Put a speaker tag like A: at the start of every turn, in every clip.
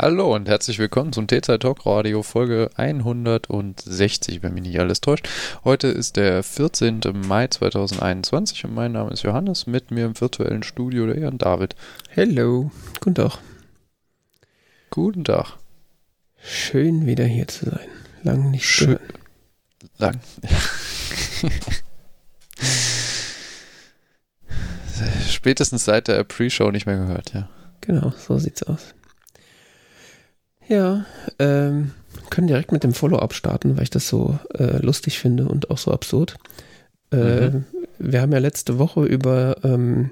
A: Hallo und herzlich willkommen zum T-Zeit Talk Radio Folge 160, wenn mich nicht alles täuscht. Heute ist der 14. Mai 2021 und mein Name ist Johannes. Mit mir im virtuellen Studio der Jan David.
B: Hello, guten Tag.
A: Guten Tag.
B: Schön wieder hier zu sein. Lang nicht schön.
A: Lang. Spätestens seit der Pre-Show nicht mehr gehört, ja.
B: Genau, so sieht's aus. Ja, ähm, können direkt mit dem Follow-up starten, weil ich das so äh, lustig finde und auch so absurd. Äh, mhm. Wir haben ja letzte Woche über ähm,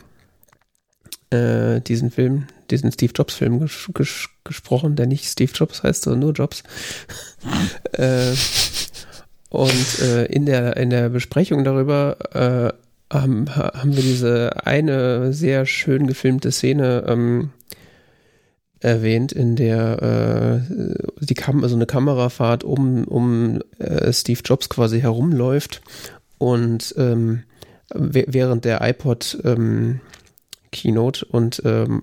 B: äh, diesen Film, diesen Steve Jobs Film ges ges gesprochen, der nicht Steve Jobs heißt, sondern nur Jobs. äh, und äh, in, der, in der Besprechung darüber äh, haben, haben wir diese eine sehr schön gefilmte Szene ähm, erwähnt, in der äh, die Kam also eine Kamerafahrt um, um äh, Steve Jobs quasi herumläuft und ähm, während der iPod ähm, Keynote und ähm,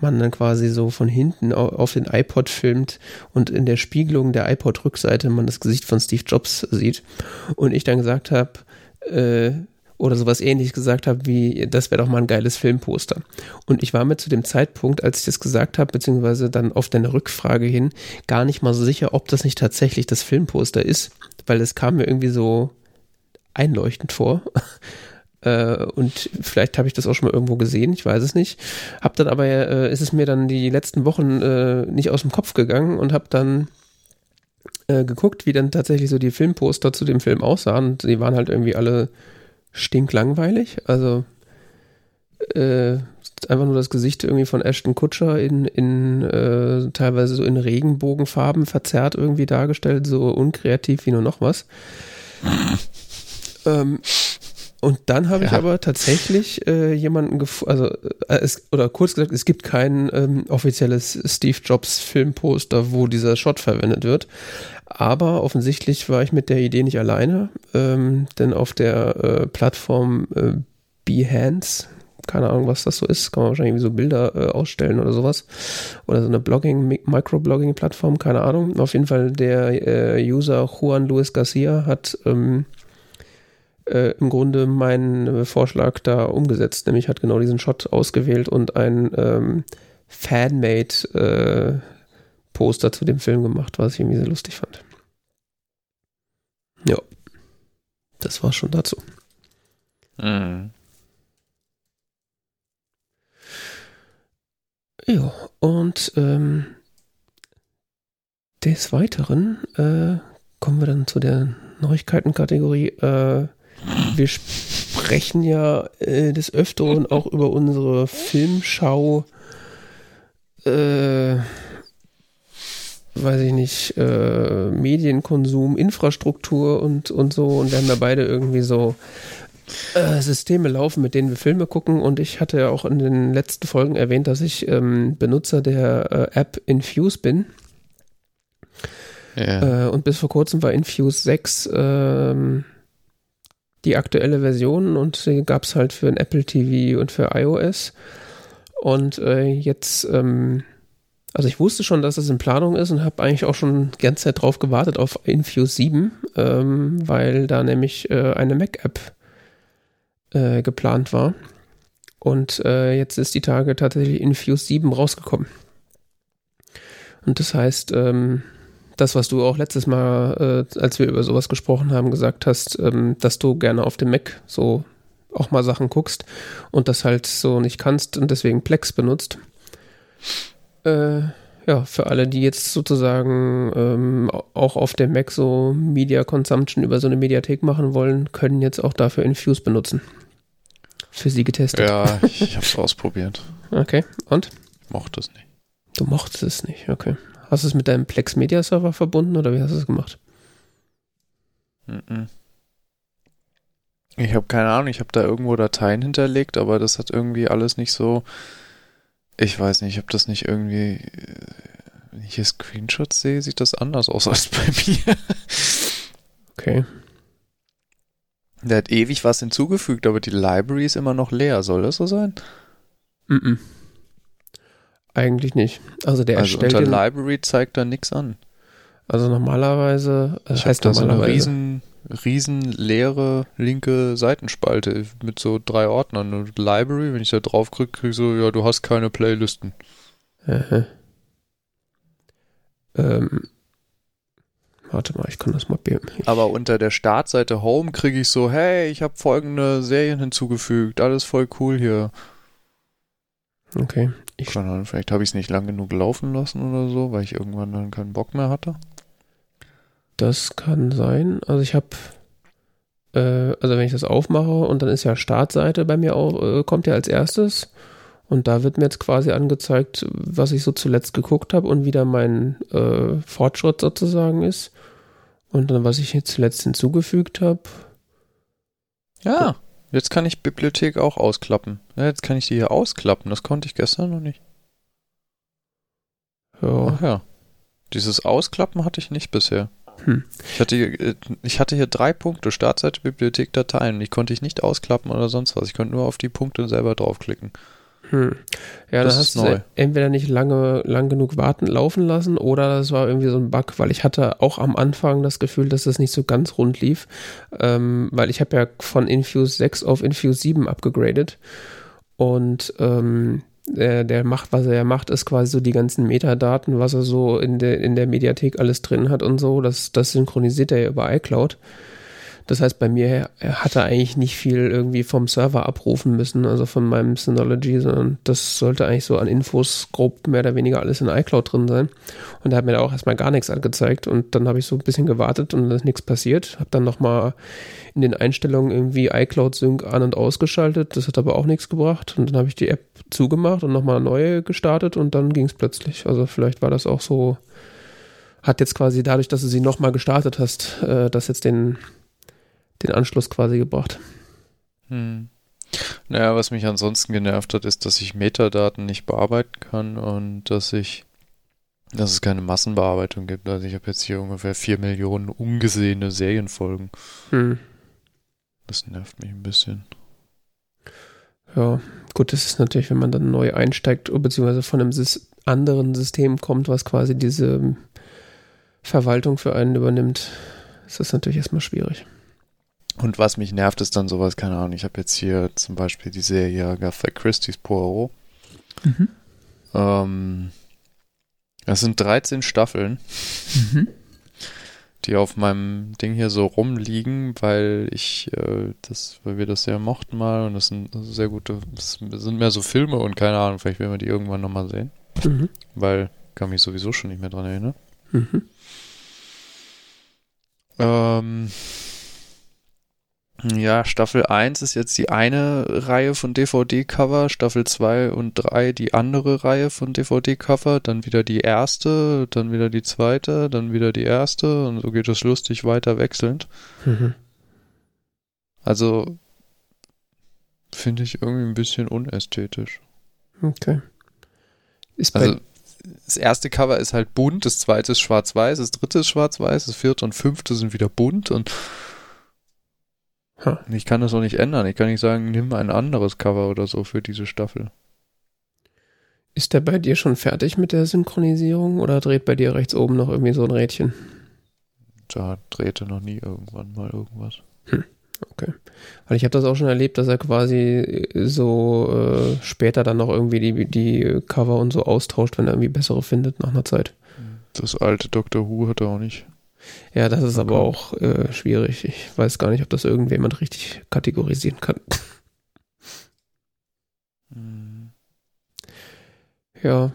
B: man dann quasi so von hinten auf den iPod filmt und in der Spiegelung der iPod-Rückseite man das Gesicht von Steve Jobs sieht und ich dann gesagt habe, äh, oder sowas ähnlich gesagt habe, wie das wäre doch mal ein geiles Filmposter. Und ich war mir zu dem Zeitpunkt, als ich das gesagt habe, beziehungsweise dann auf deine Rückfrage hin, gar nicht mal so sicher, ob das nicht tatsächlich das Filmposter ist, weil es kam mir irgendwie so einleuchtend vor. Äh, und vielleicht habe ich das auch schon mal irgendwo gesehen, ich weiß es nicht. Hab dann aber, äh, ist es mir dann die letzten Wochen äh, nicht aus dem Kopf gegangen und habe dann äh, geguckt, wie dann tatsächlich so die Filmposter zu dem Film aussahen. Und die waren halt irgendwie alle stinklangweilig. Also äh, einfach nur das Gesicht irgendwie von Ashton Kutscher in, in äh, teilweise so in Regenbogenfarben verzerrt irgendwie dargestellt, so unkreativ wie nur noch was. ähm, und dann habe ja. ich aber tatsächlich äh, jemanden gefunden, also äh, es, oder kurz gesagt, es gibt kein ähm, offizielles Steve Jobs Filmposter, wo dieser Shot verwendet wird. Aber offensichtlich war ich mit der Idee nicht alleine, ähm, denn auf der äh, Plattform äh, Behance, keine Ahnung, was das so ist, kann man wahrscheinlich so Bilder äh, ausstellen oder sowas. Oder so eine Blogging, Microblogging-Plattform, keine Ahnung. Auf jeden Fall der äh, User Juan Luis Garcia hat ähm, äh, im Grunde meinen äh, Vorschlag da umgesetzt, nämlich hat genau diesen Shot ausgewählt und ein ähm, Fanmade äh, Poster zu dem Film gemacht, was ich irgendwie sehr lustig fand. Ja, das war schon dazu. Mhm. Ja, und ähm, des Weiteren äh, kommen wir dann zu der Neuigkeitenkategorie. Äh, wir sprechen ja äh, des Öfteren auch über unsere Filmschau, äh, weiß ich nicht, äh, Medienkonsum, Infrastruktur und, und so. Und wir haben ja beide irgendwie so äh, Systeme laufen, mit denen wir Filme gucken. Und ich hatte ja auch in den letzten Folgen erwähnt, dass ich ähm, Benutzer der äh, App Infuse bin. Ja. Äh, und bis vor kurzem war Infuse 6 ähm, die aktuelle Version und die gab es halt für ein Apple TV und für iOS. Und äh, jetzt, ähm, also ich wusste schon, dass es in Planung ist und habe eigentlich auch schon die ganze Zeit drauf gewartet auf Infuse 7, ähm, weil da nämlich äh, eine Mac-App äh, geplant war. Und äh, jetzt ist die Tage tatsächlich Infuse 7 rausgekommen. Und das heißt, ähm, das, was du auch letztes Mal, äh, als wir über sowas gesprochen haben, gesagt hast, ähm, dass du gerne auf dem Mac so auch mal Sachen guckst und das halt so nicht kannst und deswegen Plex benutzt. Äh, ja, für alle, die jetzt sozusagen ähm, auch auf dem Mac so Media Consumption über so eine Mediathek machen wollen, können jetzt auch dafür Infuse benutzen. Für sie getestet.
A: Ja, ich hab's ausprobiert.
B: Okay, und?
A: Mochte es nicht.
B: Du mochtest es nicht, okay. Hast du es mit deinem Plex Media Server verbunden oder wie hast du es gemacht?
A: Ich habe keine Ahnung, ich habe da irgendwo Dateien hinterlegt, aber das hat irgendwie alles nicht so. Ich weiß nicht, ich habe das nicht irgendwie. Wenn ich hier Screenshots sehe, sieht das anders aus als bei mir.
B: Okay.
A: Der hat ewig was hinzugefügt, aber die Library ist immer noch leer. Soll das so sein?
B: Mm, -mm. Eigentlich nicht. Also der
A: Also
B: erstellt
A: unter Library zeigt da nichts an.
B: also normalerweise, das
A: Ich
B: heißt
A: da so eine
B: normalerweise.
A: riesen, riesen leere linke Seitenspalte mit so drei Ordnern. Und Library, wenn ich da drauf kriege, kriege ich so, ja, du hast keine Playlisten.
B: Aha. Ähm, warte mal, ich kann das mal be-
A: Aber unter der Startseite Home kriege ich so, hey, ich habe folgende Serien hinzugefügt, alles voll cool hier.
B: Okay. Ich,
A: Keine Ahnung, vielleicht habe ich es nicht lang genug laufen lassen oder so, weil ich irgendwann dann keinen Bock mehr hatte.
B: Das kann sein. Also ich habe, äh, also wenn ich das aufmache und dann ist ja Startseite bei mir auch, äh, kommt ja als erstes. Und da wird mir jetzt quasi angezeigt, was ich so zuletzt geguckt habe und wie da mein äh, Fortschritt sozusagen ist. Und dann, was ich jetzt zuletzt hinzugefügt habe.
A: Ja, jetzt kann ich Bibliothek auch ausklappen. Ja, jetzt kann ich die hier ausklappen, das konnte ich gestern noch nicht.
B: Ja,
A: Ach ja. Dieses Ausklappen hatte ich nicht bisher.
B: Hm.
A: Ich hatte, hier, äh, ich hatte hier drei Punkte, Startseite, Bibliothek, Dateien. Die konnte ich nicht ausklappen oder sonst was. Ich konnte nur auf die Punkte selber draufklicken.
B: Hm. Ja,
A: Das
B: da
A: ist
B: hast du
A: neu.
B: entweder nicht lange, lang genug warten, laufen lassen oder das war irgendwie so ein Bug, weil ich hatte auch am Anfang das Gefühl, dass das nicht so ganz rund lief, ähm, weil ich habe ja von Infuse 6 auf Infuse 7 abgegradet und ähm, der, der macht, was er macht, ist quasi so die ganzen Metadaten, was er so in der, in der Mediathek alles drin hat und so, das, das synchronisiert er ja über iCloud. Das heißt, bei mir hat er eigentlich nicht viel irgendwie vom Server abrufen müssen, also von meinem Synology, sondern das sollte eigentlich so an Infos grob mehr oder weniger alles in iCloud drin sein. Und er hat mir da auch erstmal gar nichts angezeigt und dann habe ich so ein bisschen gewartet und dann ist nichts passiert. Habe dann nochmal in den Einstellungen irgendwie iCloud Sync an- und ausgeschaltet. Das hat aber auch nichts gebracht. Und dann habe ich die App zugemacht und nochmal neu gestartet und dann ging es plötzlich. Also vielleicht war das auch so, hat jetzt quasi dadurch, dass du sie nochmal gestartet hast, äh, das jetzt den den Anschluss quasi gebracht.
A: Hm. Naja, was mich ansonsten genervt hat, ist, dass ich Metadaten nicht bearbeiten kann und dass ich, dass es keine Massenbearbeitung gibt. Also ich habe jetzt hier ungefähr vier Millionen ungesehene Serienfolgen.
B: Hm.
A: Das nervt mich ein bisschen.
B: Ja, gut, das ist natürlich, wenn man dann neu einsteigt, beziehungsweise von einem anderen System kommt, was quasi diese Verwaltung für einen übernimmt, ist das natürlich erstmal schwierig.
A: Und was mich nervt, ist dann sowas, keine Ahnung, ich habe jetzt hier zum Beispiel die Serie Agatha Christie's Poirot.
B: Mhm.
A: Ähm, das sind 13 Staffeln,
B: Mhm.
A: die auf meinem Ding hier so rumliegen, weil ich äh, das, weil wir das sehr mochten mal und das sind sehr gute, das sind mehr so Filme und keine Ahnung, vielleicht werden wir die irgendwann nochmal sehen,
B: Mhm.
A: weil kann mich sowieso schon nicht mehr dran erinnern.
B: Mhm.
A: Ähm, ja, Staffel 1 ist jetzt die eine Reihe von DVD-Cover, Staffel 2 und 3 die andere Reihe von DVD-Cover, dann wieder die erste, dann wieder die zweite, dann wieder die erste und so geht es lustig weiter wechselnd.
B: Mhm.
A: Also finde ich irgendwie ein bisschen unästhetisch.
B: Okay. Ist bei,
A: Also das erste Cover ist halt bunt, das zweite ist schwarz-weiß, das dritte ist schwarz-weiß, das vierte und fünfte sind wieder bunt und
B: Ha.
A: ich kann das auch nicht ändern. Ich kann nicht sagen, nimm ein anderes Cover oder so für diese Staffel.
B: ist der bei dir schon fertig mit der Synchronisierung oder dreht bei dir rechts oben noch irgendwie so ein Rädchen?
A: Da drehte noch nie irgendwann mal irgendwas.
B: Weil ich habe das auch schon erlebt, dass er quasi so äh, später dann noch irgendwie die, die Cover und so austauscht, wenn er irgendwie bessere findet nach einer Zeit.
A: Das alte Doctor Who hat er auch nicht.
B: Ja, das ist aber
A: Okay.
B: auch äh, schwierig. Ich weiß gar nicht, ob das irgendjemand richtig kategorisieren kann.
A: Mhm.
B: Ja.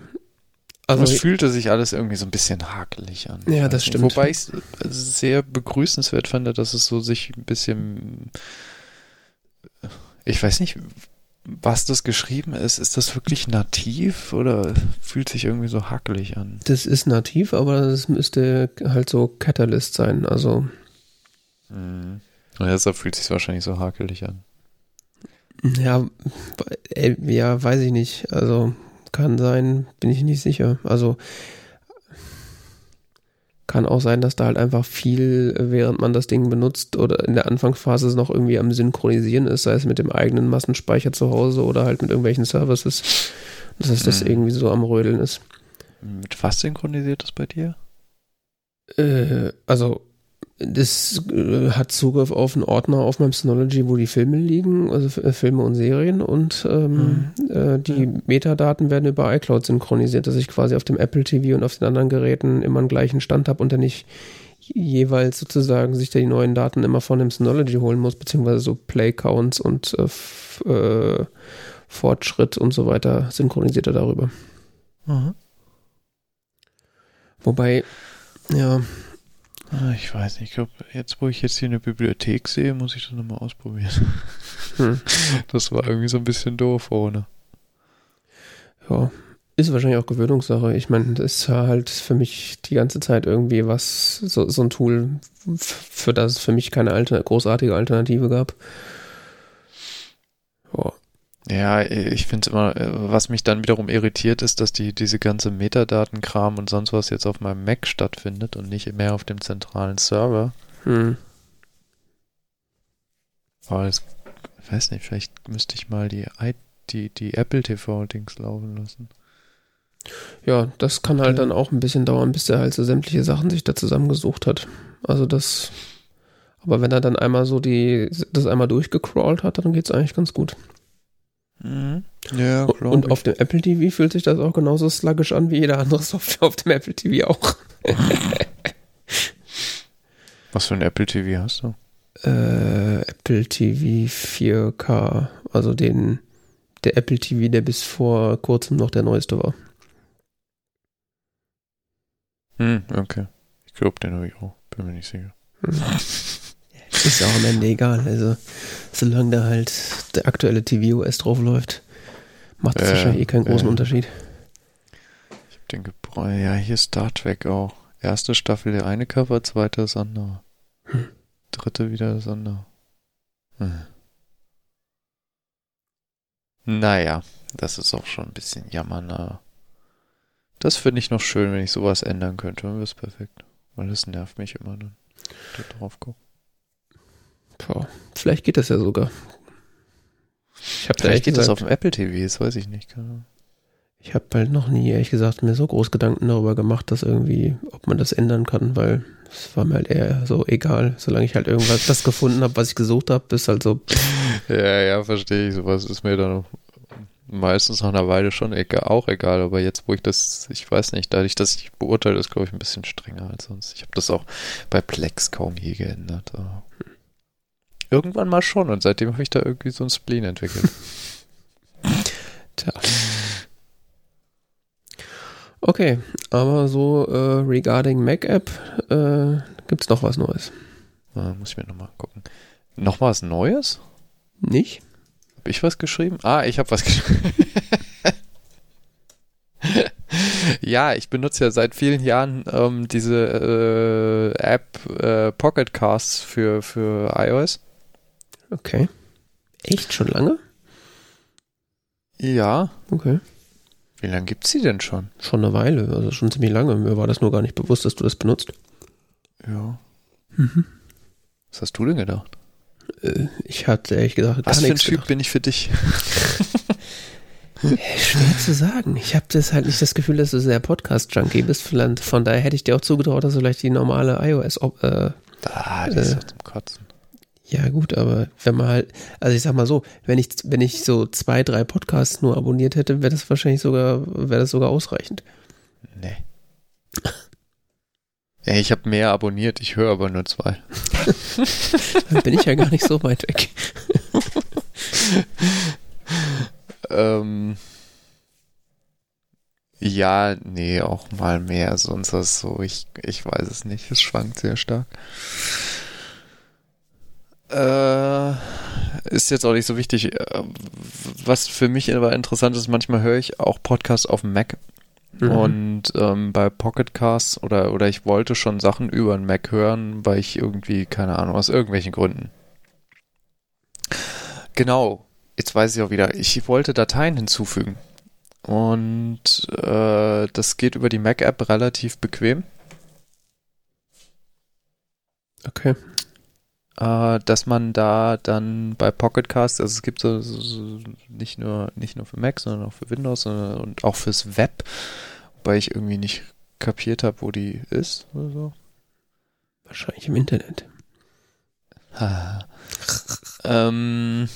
A: Also es fühlte sich alles irgendwie so ein bisschen hakelig an.
B: Ja, das stimmt.
A: Wobei ich es sehr begrüßenswert fand, dass es so sich ein bisschen. Ich weiß nicht, was das geschrieben ist. Ist das wirklich nativ oder fühlt sich irgendwie so hakelig an?
B: das ist nativ, aber das müsste halt so Catalyst sein. Also,
A: Mhm. Ja, deshalb fühlt sich wahrscheinlich so hakelig an.
B: ja, äh, ja, weiß ich nicht. Also, kann sein, bin ich nicht sicher. Also, kann auch sein, dass da halt einfach viel, während man das Ding benutzt oder in der Anfangsphase noch irgendwie am Synchronisieren ist, sei es mit dem eigenen Massenspeicher zu Hause oder halt mit irgendwelchen Services. dass es das
A: Mhm.
B: irgendwie so am Rödeln ist.
A: Mit was synchronisiert das bei dir?
B: Äh, also das äh, hat Zugriff auf einen Ordner auf meinem Synology, wo die Filme liegen, also äh, Filme und Serien und ähm, äh, die Metadaten werden über iCloud synchronisiert, dass ich quasi auf dem Apple TV und auf den anderen Geräten immer einen gleichen Stand habe und dann nicht jeweils sozusagen sich da die neuen Daten immer von dem Synology holen muss, beziehungsweise so Play-Counts und äh, äh, Fortschritt und so weiter synchronisiert er darüber. Wobei, ja,
A: Ich weiß nicht, ich glaube, jetzt wo ich jetzt hier eine Bibliothek sehe, muss ich das nochmal ausprobieren.
B: hm.
A: Das war irgendwie so ein bisschen doof ohne.
B: Ja, ist wahrscheinlich auch Gewöhnungssache. Ich meine, das ist ja halt für mich die ganze Zeit irgendwie was, so, so ein Tool, für das es für mich keine Alter, großartige Alternative gab. Ja,
A: Ja, ich finde es immer, äh, was mich dann wiederum irritiert, ist, dass die diese ganze Metadatenkram und sonst was jetzt auf meinem Mac stattfindet und nicht mehr auf dem zentralen Server.
B: hm.
A: Aber das, ich weiß nicht, vielleicht müsste ich mal die, die, die Apple TV-Dings laufen lassen.
B: ja das kann halt dann auch ein bisschen dauern, bis er halt so sämtliche Sachen sich da zusammengesucht hat. Also das, aber wenn er dann einmal so die, das einmal durchgecrawlt hat, dann geht's eigentlich ganz gut.
A: Mhm. Ja,
B: Und, und auf dem Apple TV fühlt sich das auch genauso sluggisch an wie jeder andere Software auf dem Apple TV auch.
A: Was für ein Apple TV hast du?
B: äh, Apple TV 4K, also den der Apple TV, der bis vor kurzem noch der neueste war.
A: Hm, okay. Ich glaube, den habe ich auch. Bin mir nicht sicher.
B: Ist auch am Ende egal. Also solange da halt der aktuelle TV-OS drauf läuft, macht es
A: Äh,
B: wahrscheinlich eh keinen großen
A: äh.
B: Unterschied.
A: Ich habe den Gebräu. Ja, hier Star Trek auch. Erste Staffel der eine Cover, zweite das andere.
B: Hm.
A: Dritte wieder das andere. Hm. Naja, das ist auch schon ein bisschen jammern, das finde ich noch schön, wenn ich sowas ändern könnte. Dann wäre es perfekt. Weil das nervt mich immer dann. Da drauf gucken.
B: Tja, vielleicht geht das ja sogar.
A: Vielleicht geht das
B: gesagt,
A: auf dem Apple TV, das weiß ich nicht.
B: Ich habe halt noch nie, ehrlich gesagt, mir so groß Gedanken darüber gemacht, dass irgendwie, ob man das ändern kann, weil es war mir halt eher so egal, solange ich halt irgendwas das gefunden habe, was ich gesucht habe, ist halt so,
A: Ja, ja, verstehe ich. Sowas ist mir dann meistens nach einer Weile schon egal, auch egal. Aber jetzt, wo ich das, ich weiß nicht, dadurch, dass ich beurteile, ist, glaube ich, ein bisschen strenger als sonst. Ich habe das auch bei Plex kaum je geändert. Aber irgendwann mal schon und seitdem habe ich da irgendwie so ein Spleen entwickelt.
B: Tja. Okay, aber so äh, regarding Mac App äh, gibt's noch was Neues.
A: Da muss ich mir nochmal gucken. Noch was Neues?
B: Nicht?
A: Habe ich was geschrieben? Ah, ich habe was geschrieben. ja, ich benutze ja seit vielen Jahren ähm, diese äh, App äh, Pocket Casts für, für iOS.
B: Okay. Echt schon lange?
A: Ja.
B: Okay.
A: Wie lange gibt's die denn schon?
B: Schon eine Weile, also schon ziemlich lange. Mir war das nur gar nicht bewusst, dass du das benutzt.
A: Ja.
B: Mhm.
A: Was hast du denn gedacht?
B: Äh, ich hatte ehrlich gesagt
A: Was für ein Typ
B: gedacht.
A: bin ich für dich?
B: Schwer zu sagen. Ich habe das halt nicht das Gefühl, dass du sehr Podcast-Junkie bist. Von daher hätte ich dir auch zugetraut, dass du vielleicht die normale iOS äh,
A: Ah, die ist
B: Äh.
A: zum Kotzen.
B: Ja, gut, aber wenn man halt, also ich sag mal so, wenn ich, wenn ich so zwei, drei Podcasts nur abonniert hätte, wäre das wahrscheinlich sogar, wäre das sogar ausreichend.
A: Nee. Ey, ich habe mehr abonniert, ich höre aber nur zwei.
B: Dann bin ich ja gar nicht so weit weg.
A: Ähm, ja, nee, auch mal mehr, sonst ist so, ich, ich weiß es nicht, es schwankt sehr stark. Äh, ist jetzt auch nicht so wichtig. Äh, Was für mich aber interessant ist, manchmal höre ich auch Podcasts auf dem Mac
B: Mhm.
A: und ähm, bei Pocket Casts oder, oder ich wollte schon Sachen über den Mac hören, weil ich irgendwie, keine Ahnung, aus irgendwelchen Gründen. Genau, jetzt weiß ich auch wieder, ich wollte Dateien hinzufügen. Und äh, das geht über die Mac-App relativ bequem.
B: Okay.
A: Äh, dass man da dann bei Pocket Cast, also es gibt so, so, so nicht nur nicht nur für Mac, sondern auch für Windows sondern, und auch fürs Web, wobei ich irgendwie nicht kapiert habe, wo die ist oder so.
B: Wahrscheinlich im Internet.
A: ähm,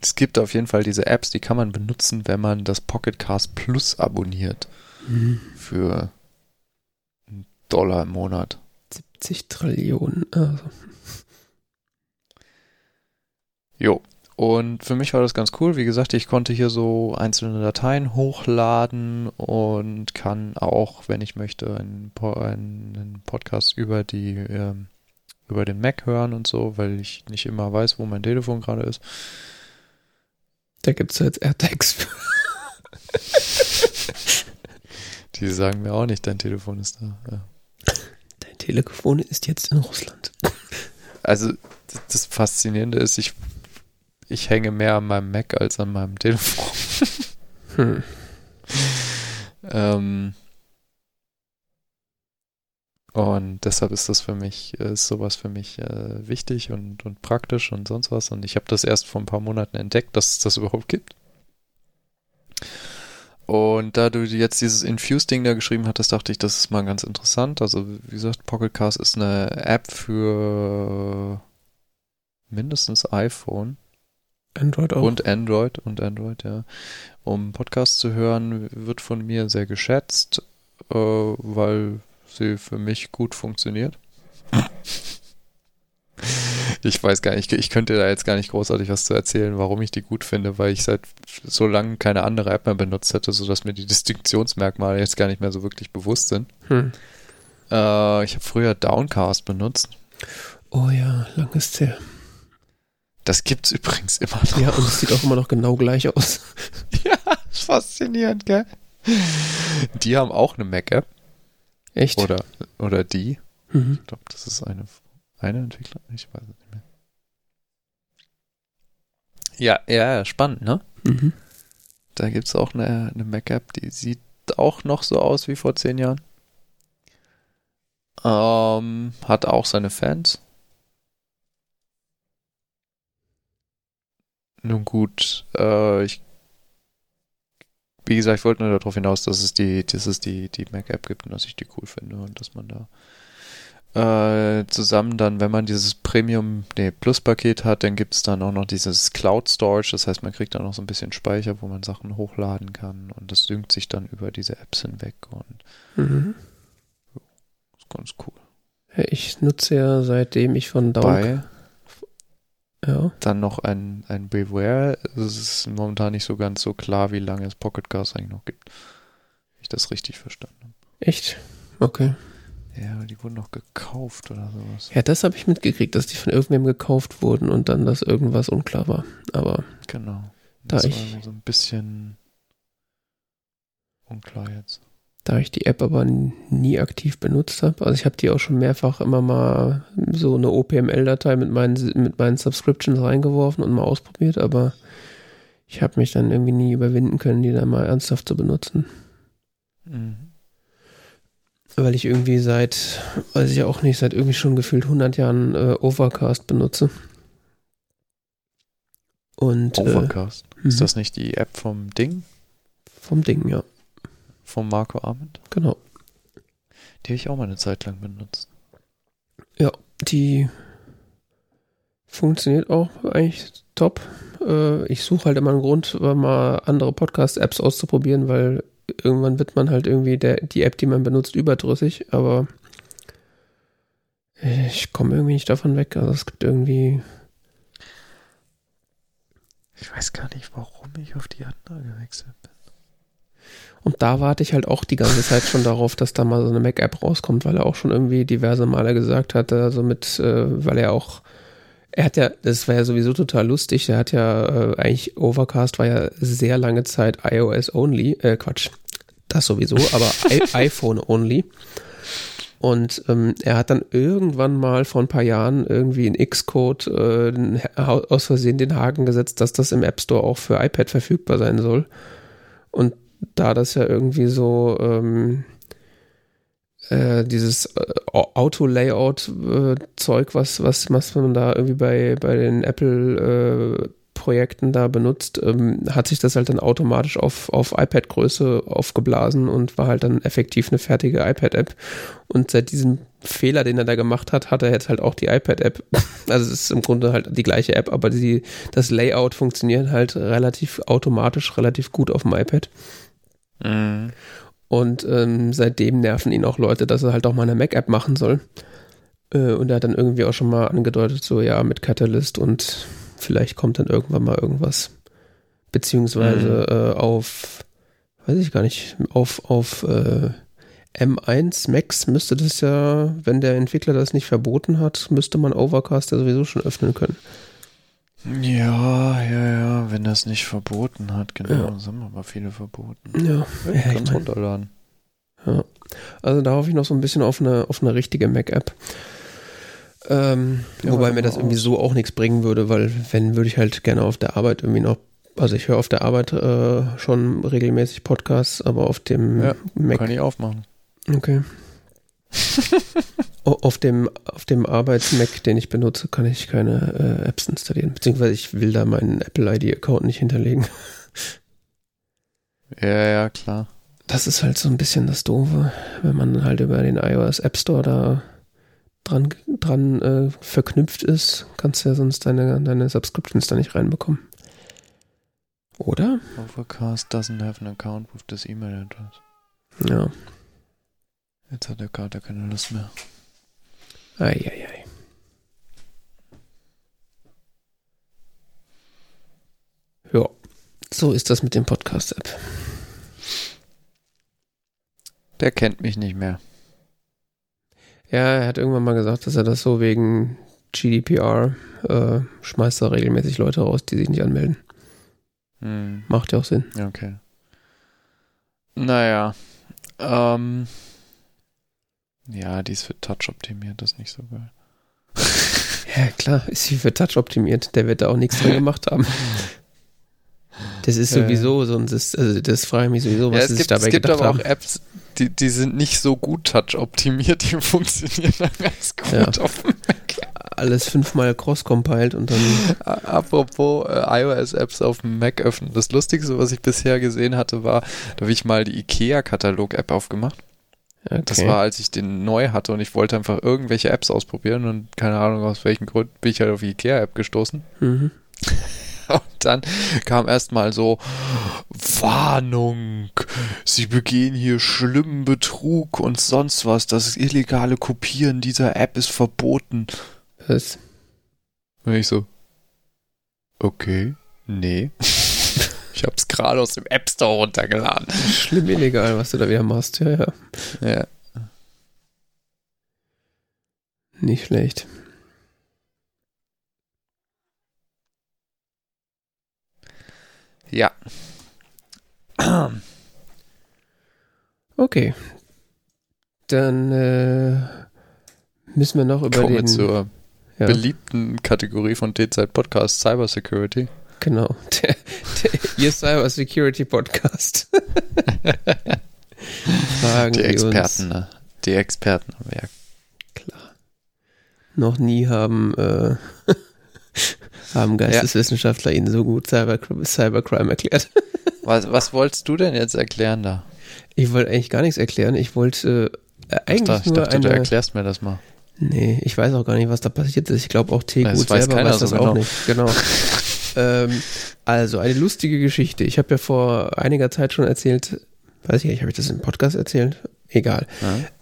A: es gibt auf jeden Fall diese Apps, die kann man benutzen, wenn man das Pocket Cast Plus abonniert.
B: Mhm.
A: Für einen Dollar im Monat.
B: 70 Trillionen. Also.
A: Jo. Und für mich war das ganz cool. Wie gesagt, ich konnte hier so einzelne Dateien hochladen und kann auch, wenn ich möchte, einen, einen Podcast über die ähm, über den Mac hören und so, weil ich nicht immer weiß, wo mein Telefon gerade ist.
B: Da gibt es jetzt AirTags.
A: Die sagen mir auch nicht, dein Telefon ist da. Ja.
B: Dein Telefon ist jetzt in Russland.
A: Also das Faszinierende ist, ich, ich hänge mehr an meinem Mac als an meinem Telefon.
B: Hm.
A: ähm, und deshalb ist das für mich, ist sowas für mich äh, wichtig und, und praktisch und sonst was. Und ich habe das erst vor ein paar Monaten entdeckt, dass es das überhaupt gibt. Und da du jetzt dieses Infuse-Ding da geschrieben hattest, dachte ich, das ist mal ganz interessant. Also, wie gesagt, Pocket Cast ist eine App für mindestens iPhone.
B: Android auch.
A: Und Android und Android, ja. Um Podcasts zu hören, wird von mir sehr geschätzt, äh, weil sie für mich gut funktioniert. Ich weiß gar nicht, ich könnte da jetzt gar nicht großartig was zu erzählen, warum ich die gut finde, weil ich seit so lange keine andere App mehr benutzt hätte, sodass mir die Distinktionsmerkmale jetzt gar nicht mehr so wirklich bewusst sind.
B: Hm.
A: Äh, ich habe früher Downcast benutzt.
B: Oh ja, lang ist her.
A: Das gibt's übrigens immer noch.
B: Ja, und es sieht auch immer noch genau gleich aus.
A: ja, ist faszinierend, gell? Die haben auch eine Mac-App.
B: Echt?
A: Oder, oder die.
B: Mhm.
A: Ich glaube, das ist eine, eine Entwickler. Ich weiß es nicht mehr. Ja, ja, spannend, ne?
B: Mhm.
A: Da gibt's auch eine, eine Mac-App, die sieht auch noch so aus wie vor zehn Jahren. Ähm, hat auch seine Fans. Nun gut, äh, ich wie gesagt, ich wollte nur darauf hinaus, dass es die, dass es die, die Mac-App gibt und dass ich die cool finde und dass man da äh, zusammen dann, wenn man dieses Premium, nee, Plus-Paket hat, dann gibt es dann auch noch dieses Cloud Storage, das heißt, man kriegt dann noch so ein bisschen Speicher, wo man Sachen hochladen kann und das synkt sich dann über diese Apps hinweg und
B: Mhm.
A: ist ganz cool.
B: Ich nutze ja seitdem ich von Down.
A: Bei
B: Ja.
A: dann noch ein, ein Beware, es ist momentan nicht so ganz so klar, wie lange es Pocket Cast eigentlich noch gibt. Wenn ich das richtig verstanden habe.
B: Echt? Okay.
A: Ja, die wurden noch gekauft oder sowas.
B: Ja, das habe ich mitgekriegt, dass die von irgendwem gekauft wurden und dann, dass irgendwas unklar war. Aber
A: Genau.
B: Da
A: Das
B: ich-
A: war so ein bisschen unklar jetzt.
B: Da ich die App aber nie aktiv benutzt habe, also ich habe die auch schon mehrfach immer mal so eine OPML-Datei mit meinen, mit meinen Subscriptions reingeworfen und mal ausprobiert, aber ich habe mich dann irgendwie nie überwinden können, die dann mal ernsthaft zu benutzen.
A: Mhm.
B: Weil ich irgendwie seit, weiß ich auch nicht, seit irgendwie schon gefühlt 100 Jahren äh, Overcast benutze. Und äh,
A: Overcast. Ist
B: mhm.
A: das nicht die App vom Ding?
B: vom Ding, ja,
A: Vom Marco Arment?
B: genau.
A: Die habe ich auch mal eine Zeit lang benutzt.
B: Die funktioniert auch eigentlich top. Äh, ich suche halt immer einen Grund, mal andere Podcast-Apps auszuprobieren, weil irgendwann wird man halt irgendwie der, die App, die man benutzt, überdrüssig, aber ich komme irgendwie nicht davon weg. Also es gibt irgendwie,
A: Ich weiß gar nicht, warum ich auf die andere gewechselt bin.
B: Und da warte ich halt auch die ganze Zeit schon darauf, dass da mal so eine Mac-App rauskommt, weil er auch schon irgendwie diverse Male gesagt hat, also mit, äh, weil er auch er hat ja, das war ja sowieso total lustig, er hat ja äh, eigentlich, Overcast war ja sehr lange Zeit iOS only, äh, Quatsch, das sowieso, aber I iPhone only. Und ähm, er hat dann irgendwann mal vor ein paar Jahren irgendwie in Xcode äh, aus Versehen den Haken gesetzt, dass das im App Store auch für iPad verfügbar sein soll. Und da das ja irgendwie so, ähm, äh, dieses äh, Auto-Layout-Zeug, was, was, was man da irgendwie bei, bei den Apple Projekten da benutzt, ähm, hat sich das halt dann automatisch auf, auf iPad-Größe aufgeblasen und war halt dann effektiv eine fertige iPad-App. Und seit diesem Fehler, den er da gemacht hat, hat er jetzt halt auch die iPad-App. Also es ist im Grunde halt die gleiche App, aber die, das Layout funktioniert halt relativ automatisch, relativ gut auf dem iPad. Mhm. Und ähm, seitdem nerven ihn auch Leute, dass er halt auch mal eine Mac-App machen soll. Äh, und er hat dann irgendwie auch schon mal angedeutet, so ja, mit Catalyst und vielleicht kommt dann irgendwann mal irgendwas. Beziehungsweise mhm. äh, auf, weiß ich gar nicht, auf, auf äh, M1 Max müsste das ja, wenn der Entwickler das nicht verboten hat, müsste man Overcast ja sowieso schon öffnen können.
A: Ja, ja, ja, wenn das nicht verboten hat, genau. Ja. Haben aber viele verboten.
B: Ja,
A: ja, kannst runterladen.
B: Ja. Also da hoffe ich noch so ein bisschen auf eine, auf eine richtige Mac-App. Ähm, ja, wobei mir das irgendwie so auch nichts bringen würde, weil wenn, würde ich halt gerne auf der Arbeit irgendwie noch, also ich höre auf der Arbeit äh, schon regelmäßig Podcasts, aber auf dem
A: ja, Mac. Kann ich aufmachen.
B: Okay. auf dem, auf dem Arbeits-Mac, den ich benutze, kann ich keine äh, Apps installieren. Beziehungsweise ich will da meinen Apple-ID-Account nicht hinterlegen.
A: Ja, ja, klar.
B: Das ist halt so ein bisschen das Doofe, wenn man halt über den iOS App Store da dran, dran äh, verknüpft ist, kannst du ja sonst deine, deine Subscriptions da nicht reinbekommen. Oder?
A: Overcast doesn't have an account with this email address.
B: Ja.
A: Jetzt hat der Kater keine Lust mehr.
B: Eieiei. Ja, so ist das mit dem Podcast-App.
A: Der kennt mich nicht mehr.
B: Ja, er hat irgendwann mal gesagt, dass er das so wegen GDPR äh, schmeißt er regelmäßig Leute raus, die sich nicht anmelden. Hm. Macht ja auch Sinn.
A: Okay. Naja. Ähm, ja, die ist für Touch optimiert, das ist nicht so geil.
B: ja, klar, ist sie für Touch optimiert. Der wird da auch nichts dran gemacht haben. Das ist sowieso so ein System, also das frage ich mich sowieso, was ja, sie sich dabei haben.
A: Es gibt aber auch Apps, die, die sind nicht so gut touch-optimiert, die funktionieren dann ganz gut ja. auf dem Mac.
B: Alles fünfmal cross-compiled und dann.
A: Apropos äh, iOS-Apps auf dem Mac öffnen. Das Lustigste, was ich bisher gesehen hatte, war, da habe ich mal die IKEA-Katalog-App aufgemacht. Okay. Das war, als ich den neu hatte und ich wollte einfach irgendwelche Apps ausprobieren und keine Ahnung aus welchem Grund bin ich halt auf die IKEA-App gestoßen. Mhm. Und dann kam erstmal so Warnung, Sie begehen hier schlimmen Betrug und sonst was. Das illegale Kopieren dieser App ist verboten.
B: Was?
A: Und ich so, okay, nee. Ich hab's gerade aus dem App Store runtergeladen.
B: Schlimm illegal, was du da wieder machst, ja, ja.
A: Ja.
B: Nicht schlecht.
A: Ja.
B: Okay. Dann äh, müssen wir noch über
A: Kommen
B: den...
A: zur ja. beliebten Kategorie von T-Zeit Podcast Cybersecurity.
B: Genau. Der, der, ihr Cybersecurity Podcast.
A: Fragen Die Experten, ne? Die Experten am Werk.
B: Klar. Noch nie haben äh, haben Geisteswissenschaftler ja. ihnen so gut Cyber, Cybercrime erklärt.
A: Was, was wolltest du denn jetzt erklären da?
B: Ich wollte eigentlich gar nichts erklären. Ich wollte äh, eigentlich
A: ich dachte,
B: nur
A: dachte, eine, du erklärst mir das mal.
B: Nee, ich weiß auch gar nicht, was da passiert ist. Ich glaube auch Tegut selber weiß das so auch genau. nicht. Genau. Ähm, also, eine lustige Geschichte. Ich habe ja vor einiger Zeit schon erzählt, weiß ich nicht, habe ich das im Podcast erzählt? Egal.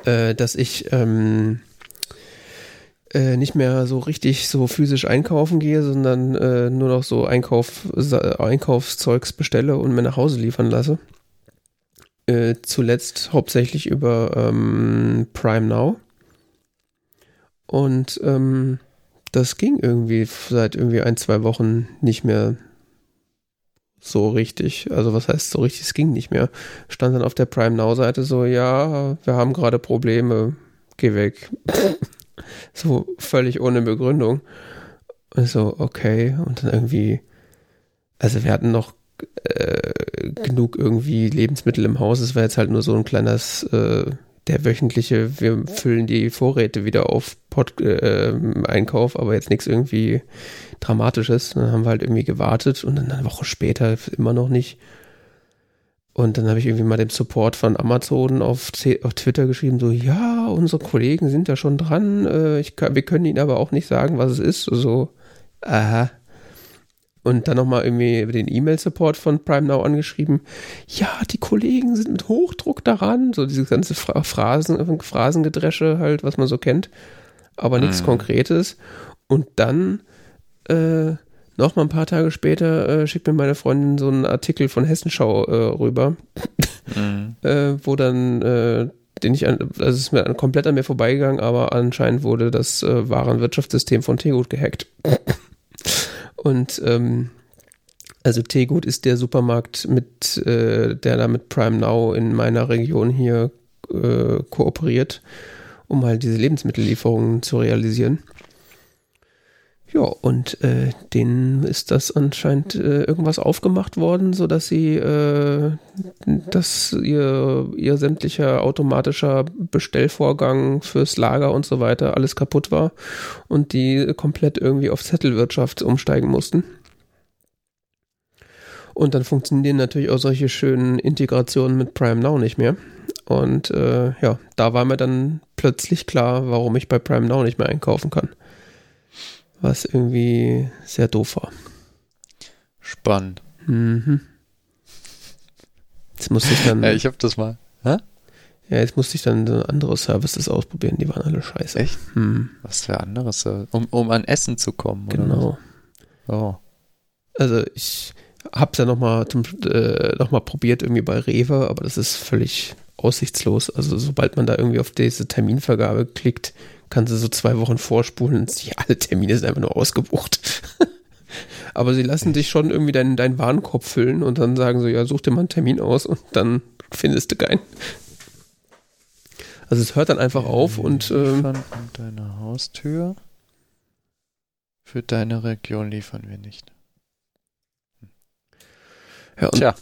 B: Ja. Äh, dass ich ähm, äh, nicht mehr so richtig so physisch einkaufen gehe, sondern äh, nur noch so Einkauf, Einkaufszeugs bestelle und mir nach Hause liefern lasse. Äh, zuletzt hauptsächlich über ähm, Prime Now. Und ähm, das ging irgendwie seit irgendwie ein, zwei Wochen nicht mehr so richtig. Also was heißt so richtig, es ging nicht mehr. Stand dann auf der Prime Now Seite so, ja, wir haben gerade Probleme, geh weg. So völlig ohne Begründung. Und so, okay. Und dann irgendwie, also wir hatten noch äh, genug irgendwie Lebensmittel im Haus. Es war jetzt halt nur so ein kleines äh, der wöchentliche, wir füllen die Vorräte wieder auf Pod, äh, Einkauf, aber jetzt nichts irgendwie Dramatisches. Dann haben wir halt irgendwie gewartet und dann eine Woche später immer noch nicht. Und dann habe ich irgendwie mal dem Support von Amazon auf, auf, Twitter geschrieben, so, ja, unsere Kollegen sind ja schon dran, äh, ich wir können ihnen aber auch nicht sagen, was es ist. So, aha. Und dann nochmal irgendwie den E-Mail-Support von Prime Now angeschrieben, ja, die Kollegen sind mit Hochdruck daran, so diese ganze Phrasen, Phrasengedresche halt, was man so kennt, aber nichts mhm. Konkretes. Und dann äh, noch mal ein paar Tage später äh, schickt mir meine Freundin so einen Artikel von Hessenschau äh, rüber, mhm. äh, wo dann, äh, den ich, an, also es ist mir komplett an mir vorbeigegangen, aber anscheinend wurde das äh, Warenwirtschaftssystem von Tegut gehackt. Und ähm, also Tegut ist der Supermarkt, mit, äh, der da mit Prime Now in meiner Region hier äh, kooperiert, um halt diese Lebensmittellieferungen zu realisieren. Ja, und äh, denen ist das anscheinend äh, irgendwas aufgemacht worden, sodass sie, äh, dass ihr, ihr sämtlicher automatischer Bestellvorgang fürs Lager und so weiter alles kaputt war und die komplett irgendwie auf Zettelwirtschaft umsteigen mussten. Und dann funktionieren natürlich auch solche schönen Integrationen mit Prime Now nicht mehr. Und äh, ja, da war mir dann plötzlich klar, warum ich bei Prime Now nicht mehr einkaufen kann was irgendwie sehr doof war.
A: Spannend.
B: Mhm. Jetzt musste ich dann.
A: ja, ich hab das mal. Hä?
B: Ja, jetzt musste ich dann andere Services ausprobieren, die waren alle scheiße.
A: Echt? Hm. Was für andere Services? Um, um an Essen zu kommen,
B: oder? Genau.
A: Oh.
B: Also ich hab's ja nochmal äh, noch probiert irgendwie bei Rewe, aber das ist völlig aussichtslos. Also sobald man da irgendwie auf diese Terminvergabe klickt, kann sie so zwei Wochen vorspulen und die, alle Termine sind einfach nur ausgebucht. Aber sie lassen dich schon irgendwie deinen, deinen Warenkorb füllen und dann sagen so, ja, such dir mal einen Termin aus und dann findest du keinen. Also es hört dann einfach auf und
A: ähm, an deiner Haustür. Für deine Region liefern wir nicht.
B: Ja, und, Tja.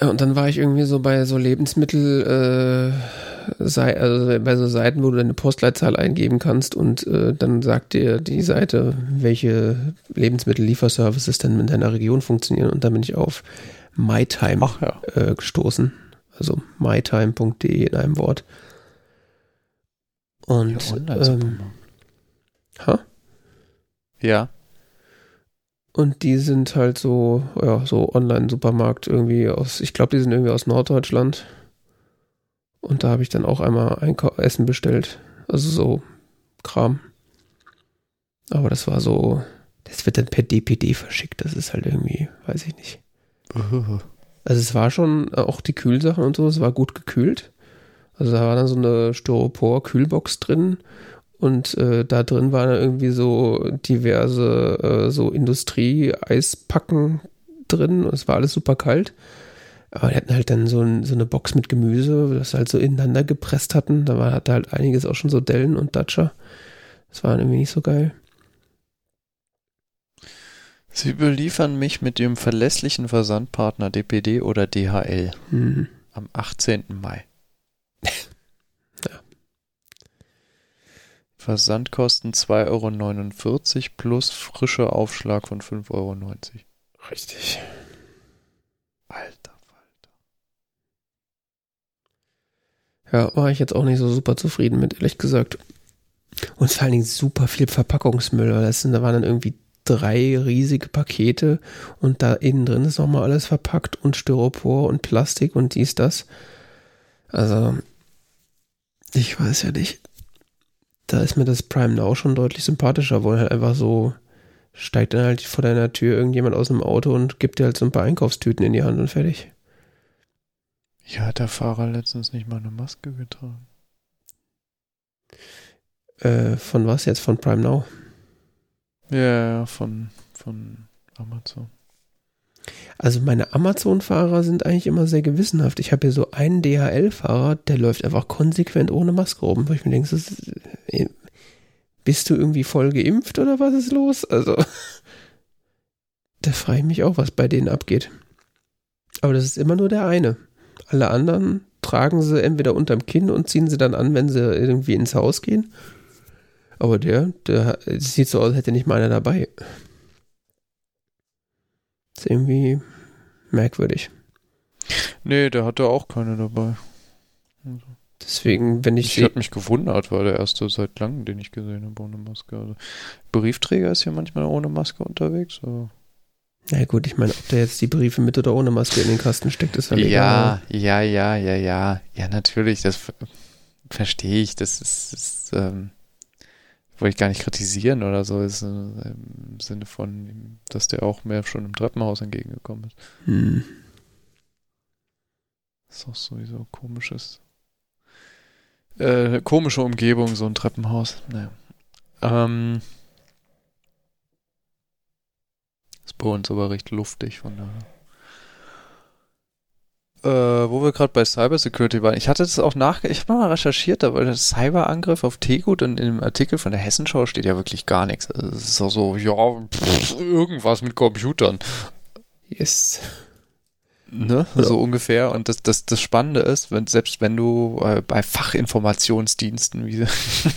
B: Ja, und dann war ich irgendwie so bei so Lebensmittel, äh, also bei so Seiten, wo du deine Postleitzahl eingeben kannst und äh, dann sagt dir die Seite, welche Lebensmittellieferservices denn in deiner Region funktionieren und dann bin ich auf MyTime ja. äh, gestoßen. Also mytime.de in einem Wort. Und ja, ähm, ha?
A: Ja.
B: Und die sind halt so, ja, so Online-Supermarkt irgendwie aus, ich glaube, die sind irgendwie aus Norddeutschland. Und da habe ich dann auch einmal Einkau Essen bestellt. Also so Kram. Aber das war so, das wird dann per DPD verschickt. Das ist halt irgendwie, weiß ich nicht. Also es war schon auch die Kühlsachen und so, es war gut gekühlt. Also da war dann so eine Styropor-Kühlbox drin und äh, da drin waren irgendwie so diverse äh, so Industrie-Eispacken drin und es war alles super kalt. Aber die hatten halt dann so, ein, so eine Box mit Gemüse, das halt so ineinander gepresst hatten. Da war, hatte halt einiges auch schon so Dellen und Datscher. Das war irgendwie nicht so geil.
A: Sie beliefern mich mit Ihrem verlässlichen Versandpartner DPD oder DHL mhm. am 18. Mai. ja. Versandkosten 2,49 Euro plus frischer Aufschlag von 5,90 Euro.
B: Richtig.
A: Alter.
B: Ja, war ich jetzt auch nicht so super zufrieden mit, ehrlich gesagt. Und vor allen Dingen super viel Verpackungsmüll. Das sind, da waren dann irgendwie drei riesige Pakete und da innen drin ist nochmal alles verpackt und Styropor und Plastik und dies, das. Also, ich weiß ja nicht. Da ist mir das Prime Now schon deutlich sympathischer, wo halt einfach so steigt dann halt vor deiner Tür irgendjemand aus dem Auto und gibt dir halt so ein paar Einkaufstüten in die Hand und fertig.
A: Ja, hat der Fahrer letztens nicht mal eine Maske getragen.
B: Äh, von was jetzt? Von Prime Now?
A: Ja, von, von Amazon.
B: Also meine Amazon-Fahrer sind eigentlich immer sehr gewissenhaft. Ich habe hier so einen DHL-Fahrer, der läuft einfach konsequent ohne Maske rum, wo ich mir denke, ist, äh, bist du irgendwie voll geimpft oder was ist los? Also, da frage ich mich auch, was bei denen abgeht. Aber das ist immer nur der eine. Alle anderen tragen sie entweder unterm Kinn und ziehen sie dann an, wenn sie irgendwie ins Haus gehen. Aber der, der sieht so aus, hätte nicht mal einer dabei. Irgendwie merkwürdig.
A: Nee, der hatte auch keine dabei.
B: Deswegen, wenn ich.
A: Ich hatte mich gewundert, war der erste seit langem, den ich gesehen habe ohne Maske. Also, Briefträger ist hier manchmal ohne Maske unterwegs. Aber
B: ja gut, ich meine, ob der jetzt die Briefe mit oder ohne Maske in den Kasten steckt, ist
A: ja egal. Ja, ja, ja, ja. Ja, natürlich, das verstehe ich. Das ist, ist ähm, wollte ich gar nicht kritisieren oder so, ist äh, im Sinne von, dass der auch mehr schon im Treppenhaus entgegengekommen ist. Hm. Ist auch sowieso komisches. Äh, komische Umgebung, so ein Treppenhaus. Naja. Ähm, ist bei uns aber recht luftig, von daher. Äh, wo wir gerade bei Cybersecurity waren. Ich hatte das auch nach, ich habe mal recherchiert, aber der Cyberangriff auf Tegut und in dem Artikel von der Hessenschau steht ja wirklich gar nichts. Also es ist auch so, ja, pff, irgendwas mit Computern.
B: Yes.
A: Ne? Ja. So ungefähr. Und das, das, das Spannende ist, wenn, selbst wenn du äh, bei Fachinformationsdiensten wie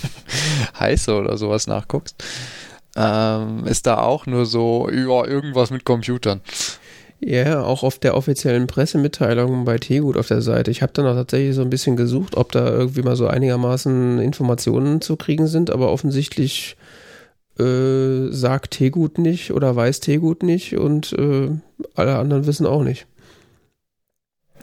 A: heiße oder sowas nachguckst, ähm, ist da auch nur so, ja, irgendwas mit Computern.
B: Ja, auch auf der offiziellen Pressemitteilung bei Tegut auf der Seite. Ich habe dann auch tatsächlich so ein bisschen gesucht, ob da irgendwie mal so einigermaßen Informationen zu kriegen sind, aber offensichtlich äh, sagt Tegut nicht oder weiß Tegut nicht und äh, alle anderen wissen auch nicht.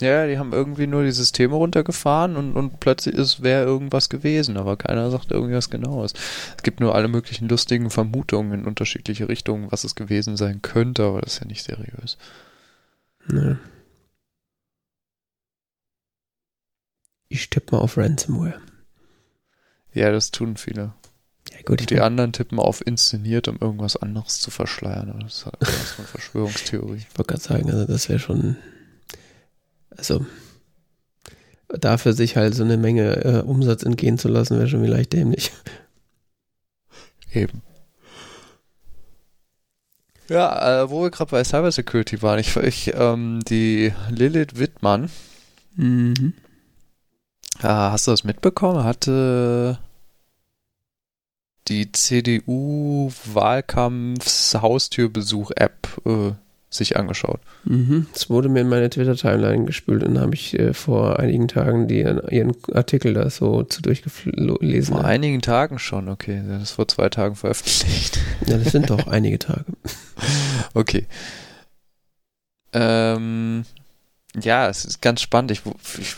A: Ja, die haben irgendwie nur die Systeme runtergefahren und, und plötzlich ist wäre irgendwas gewesen, aber keiner sagt irgendwas genaues. Es gibt nur alle möglichen lustigen Vermutungen in unterschiedliche Richtungen, was es gewesen sein könnte, aber das ist ja nicht seriös. Ne.
B: Ich tippe mal auf Ransomware.
A: Ja, das tun viele. Ja, gut, und die anderen tippen auf inszeniert, um irgendwas anderes zu verschleiern. Aber das ist halt so eine Verschwörungstheorie.
B: Ich wollte gerade sagen, also das wäre schon also dafür sich halt so eine Menge äh, Umsatz entgehen zu lassen, wäre schon vielleicht dämlich.
A: Eben. Ja, äh, wo wir gerade bei Cybersecurity waren, ich, ich ähm, die Lilith Wittmann, mhm. äh, hast du das mitbekommen? Hatte die CDU-Wahlkampfs-Haustürbesuch-App äh, sich angeschaut.
B: Mhm. Es wurde mir in meine Twitter-Timeline gespült und habe ich äh, vor einigen Tagen die, ihren Artikel da so zu durchgelesen.
A: Vor einigen Tagen schon, okay. Das ist vor zwei Tagen veröffentlicht.
B: Ja, das sind doch einige Tage.
A: Okay. Ähm, ja, es ist ganz spannend. Ich, ich,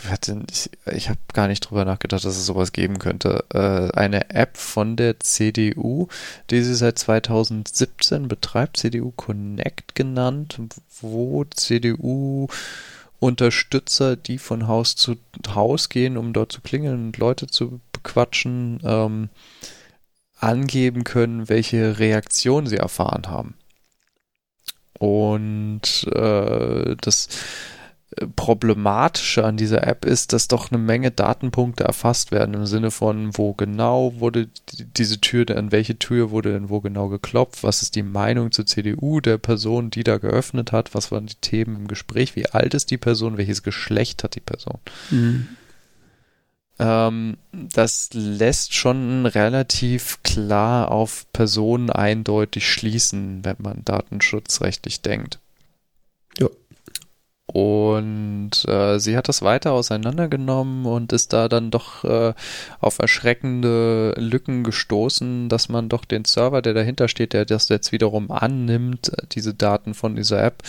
A: ich, ich habe gar nicht drüber nachgedacht, dass es sowas geben könnte. Äh, eine App von der CDU, die sie seit 2017 betreibt, CDU Connect genannt, wo CDU Unterstützer, die von Haus zu Haus gehen, um dort zu klingeln und Leute zu bequatschen, ähm, angeben können, welche Reaktion sie erfahren haben. Und äh, das Problematische an dieser App ist, dass doch eine Menge Datenpunkte erfasst werden im Sinne von, wo genau wurde diese Tür, an welche Tür wurde denn wo genau geklopft, was ist die Meinung zur CDU der Person, die da geöffnet hat, was waren die Themen im Gespräch, wie alt ist die Person, welches Geschlecht hat die Person. Mhm. Ähm, das lässt schon relativ klar auf Personen eindeutig schließen, wenn man datenschutzrechtlich denkt. Und äh, sie hat das weiter auseinandergenommen und ist da dann doch äh, auf erschreckende Lücken gestoßen, dass man doch den Server, der dahinter steht, der das jetzt wiederum annimmt, diese Daten von dieser App,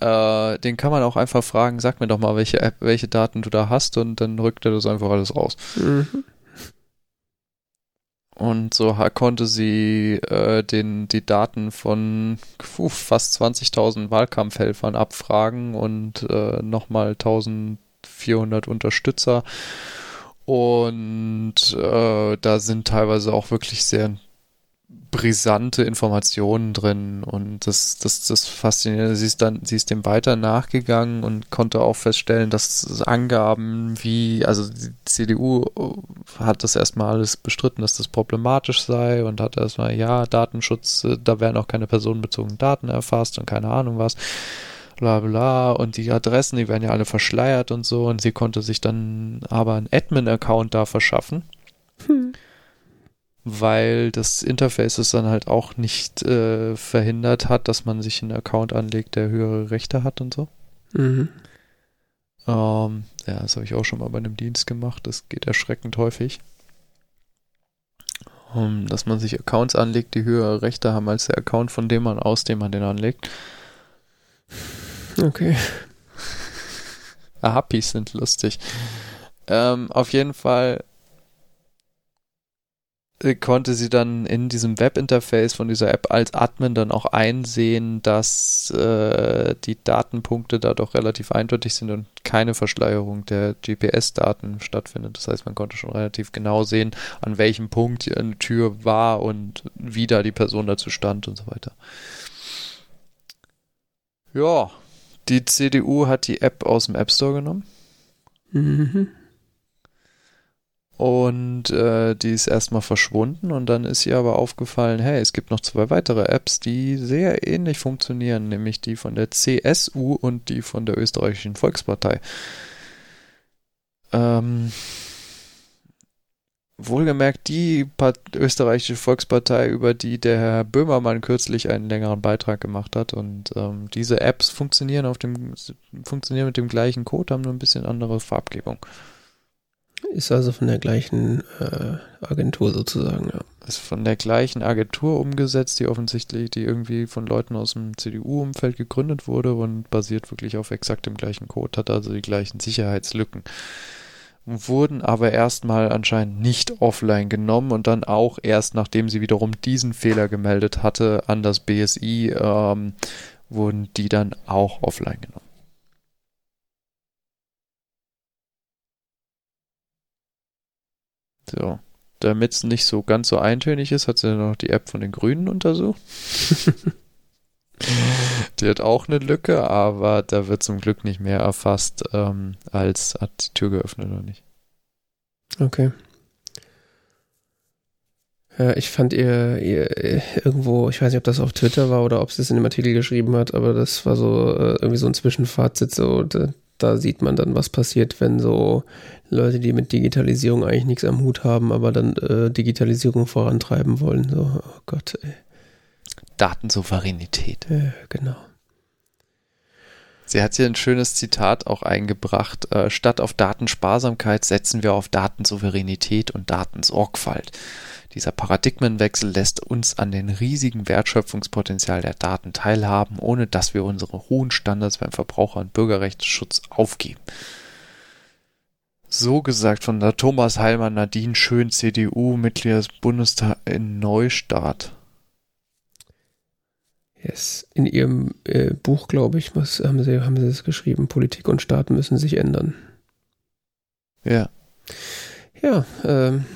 A: äh, den kann man auch einfach fragen, sag mir doch mal, welche App, welche Daten du da hast und dann rückt er das einfach alles raus. Mhm. Und so konnte sie äh, den, die Daten von puh, fast 20.000 Wahlkampfhelfern abfragen und äh, nochmal 1.400 Unterstützer. Und äh, da sind teilweise auch wirklich sehr brisante Informationen drin und das, das, das Faszinierende, sie ist dann, sie ist dem weiter nachgegangen und konnte auch feststellen, dass Angaben wie, also die CDU hat das erstmal alles bestritten, dass das problematisch sei und hat erstmal, ja, Datenschutz, da werden auch keine personenbezogenen Daten erfasst und keine Ahnung was. bla bla und die Adressen, die werden ja alle verschleiert und so und sie konnte sich dann aber einen Admin-Account da verschaffen. Hm. Weil das Interface es dann halt auch nicht äh, verhindert hat, dass man sich einen Account anlegt, der höhere Rechte hat und so. Mhm. Ähm, ja, das habe ich auch schon mal bei einem Dienst gemacht. Das geht erschreckend häufig. Um, dass man sich Accounts anlegt, die höhere Rechte haben als der Account von dem man aus, dem man den anlegt.
B: Okay.
A: Happys sind lustig. Ähm, auf jeden Fall konnte sie dann in diesem Webinterface von dieser App als Admin dann auch einsehen, dass äh, die Datenpunkte da doch relativ eindeutig sind und keine Verschleierung der GPS-Daten stattfindet. Das heißt, man konnte schon relativ genau sehen, an welchem Punkt eine Tür war und wie da die Person dazu stand und so weiter. Ja, die CDU hat die App aus dem App Store genommen. Mhm. Und äh, die ist erstmal verschwunden und dann ist ihr aber aufgefallen, hey, es gibt noch zwei weitere Apps, die sehr ähnlich funktionieren, nämlich die von der CSU und die von der österreichischen Volkspartei. Ähm, wohlgemerkt die Part österreichische Volkspartei, über die der Herr Böhmermann kürzlich einen längeren Beitrag gemacht hat. Und ähm, diese Apps funktionieren auf dem funktionieren mit dem gleichen Code, haben nur ein bisschen andere Farbgebung.
B: Ist also von der gleichen äh, Agentur sozusagen, ja.
A: Ist von der gleichen Agentur umgesetzt, die offensichtlich, die irgendwie von Leuten aus dem CDU-Umfeld gegründet wurde und basiert wirklich auf exakt dem gleichen Code, hat also die gleichen Sicherheitslücken. Wurden aber erstmal anscheinend nicht offline genommen und dann auch erst nachdem sie wiederum diesen Fehler gemeldet hatte an das BSI, ähm, wurden die dann auch offline genommen. So. Damit es nicht so ganz so eintönig ist, hat sie noch die App von den Grünen untersucht. die hat auch eine Lücke, aber da wird zum Glück nicht mehr erfasst, ähm, als hat die Tür geöffnet oder nicht.
B: Okay. Ja, ich fand ihr, ihr, irgendwo, ich weiß nicht, ob das auf Twitter war oder ob sie es in dem Artikel geschrieben hat, aber das war so äh, irgendwie so ein Zwischenfazit, so da, sieht man dann, was passiert, wenn so Leute, die mit Digitalisierung eigentlich nichts am Hut haben, aber dann äh, Digitalisierung vorantreiben wollen. So, oh Gott, ey.
A: Datensouveränität.
B: Ja, genau.
A: Sie hat hier ein schönes Zitat auch eingebracht. Äh, statt auf Datensparsamkeit setzen wir auf Datensouveränität und Datensorgfalt. Dieser Paradigmenwechsel lässt uns an den riesigen Wertschöpfungspotenzial der Daten teilhaben, ohne dass wir unsere hohen Standards beim Verbraucher- und Bürgerrechtsschutz aufgeben. So gesagt von der Thomas Heilmann Nadine Schön, CDU, Mitglied des Bundestags in Neustadt.
B: Yes. In ihrem äh, Buch, glaube ich, was haben sie, haben sie das geschrieben, Politik und Staat müssen sich ändern.
A: Ja.
B: Ja, ähm,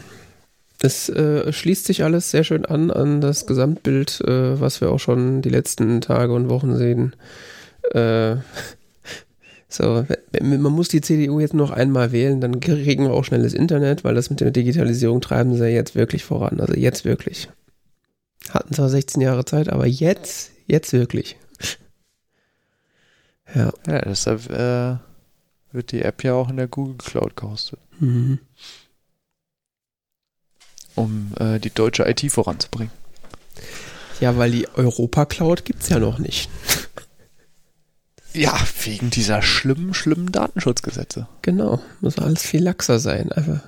B: das äh, schließt sich alles sehr schön an an das Gesamtbild, äh, was wir auch schon die letzten Tage und Wochen sehen. Äh, so, man muss die CDU jetzt noch einmal wählen, dann kriegen wir auch schnelles Internet, weil das mit der Digitalisierung treiben sie jetzt wirklich voran. Also jetzt wirklich. Hatten zwar 16 Jahre Zeit, aber jetzt, jetzt wirklich.
A: Ja. Ja, deshalb äh, wird die App ja auch in der Google Cloud gehostet. Mhm. Um äh, die deutsche IT voranzubringen.
B: Ja, weil die Europa Cloud gibt es ja noch nicht.
A: Ja, wegen dieser schlimmen, schlimmen Datenschutzgesetze.
B: Genau, muss alles viel laxer sein. Einfach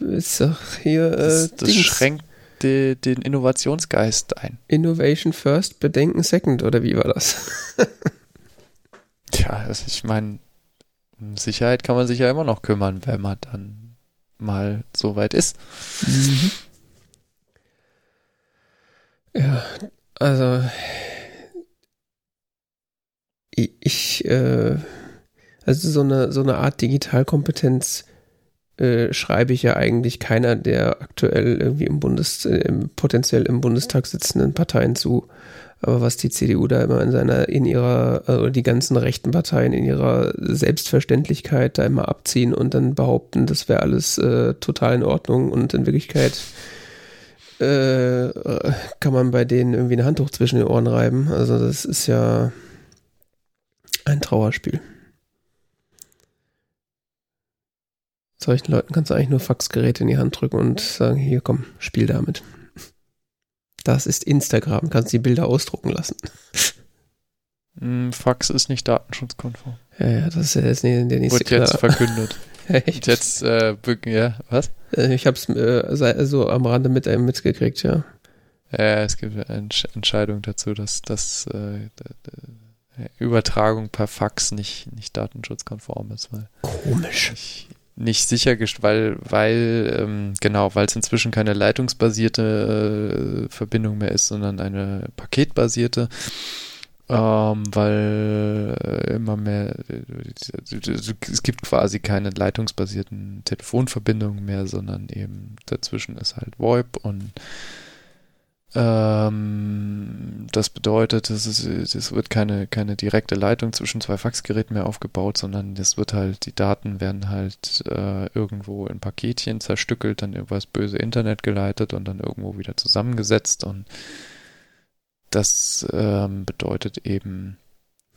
B: ist doch hier. Äh,
A: das, das schränkt die, den Innovationsgeist ein.
B: Innovation first, Bedenken second, oder wie war das?
A: Tja, also ich meine, um Sicherheit kann man sich ja immer noch kümmern, wenn man dann mal so weit ist. Mhm.
B: Ja, also ich, äh, also so eine, so eine Art Digitalkompetenz äh, schreibe ich ja eigentlich keiner der aktuell irgendwie im Bundes, äh, potenziell im Bundestag sitzenden Parteien zu. Aber was die CDU da immer in seiner, in ihrer, also die ganzen rechten Parteien in ihrer Selbstverständlichkeit da immer abziehen und dann behaupten, das wäre alles äh, total in Ordnung und in Wirklichkeit äh, kann man bei denen irgendwie ein Handtuch zwischen den Ohren reiben. Also das ist ja, Ein Trauerspiel. Solchen Leuten kannst du eigentlich nur Faxgeräte in die Hand drücken und sagen, hier komm, spiel damit. Das ist Instagram, kannst die Bilder ausdrucken lassen.
A: Mm, Fax ist nicht datenschutzkonform.
B: Ja, ja, das ist ja jetzt der nächste
A: Wird jetzt
B: Knaller.
A: verkündet.
B: Echt?
A: jetzt, äh, bücken- ja, was?
B: Äh, Ich hab's äh, so am Rande mit einem mitgekriegt, ja.
A: Ja, es gibt eine Entsch Entscheidung dazu, dass das äh, d- Übertragung per Fax nicht, nicht datenschutzkonform ist,
B: Komisch.
A: nicht, nicht sichergestellt, weil, weil, ähm, genau, weil es inzwischen keine leitungsbasierte äh, Verbindung mehr ist, sondern eine paketbasierte. Ähm, weil äh, immer mehr, äh, es gibt quasi keine leitungsbasierten Telefonverbindungen mehr, sondern eben dazwischen ist halt VoIP und ähm, das bedeutet, es, ist, es wird keine, keine direkte Leitung zwischen zwei Faxgeräten mehr aufgebaut, sondern es wird halt, die Daten werden halt äh, irgendwo in Paketchen zerstückelt, dann übers böse Internet geleitet und dann irgendwo wieder zusammengesetzt und das ähm, bedeutet eben,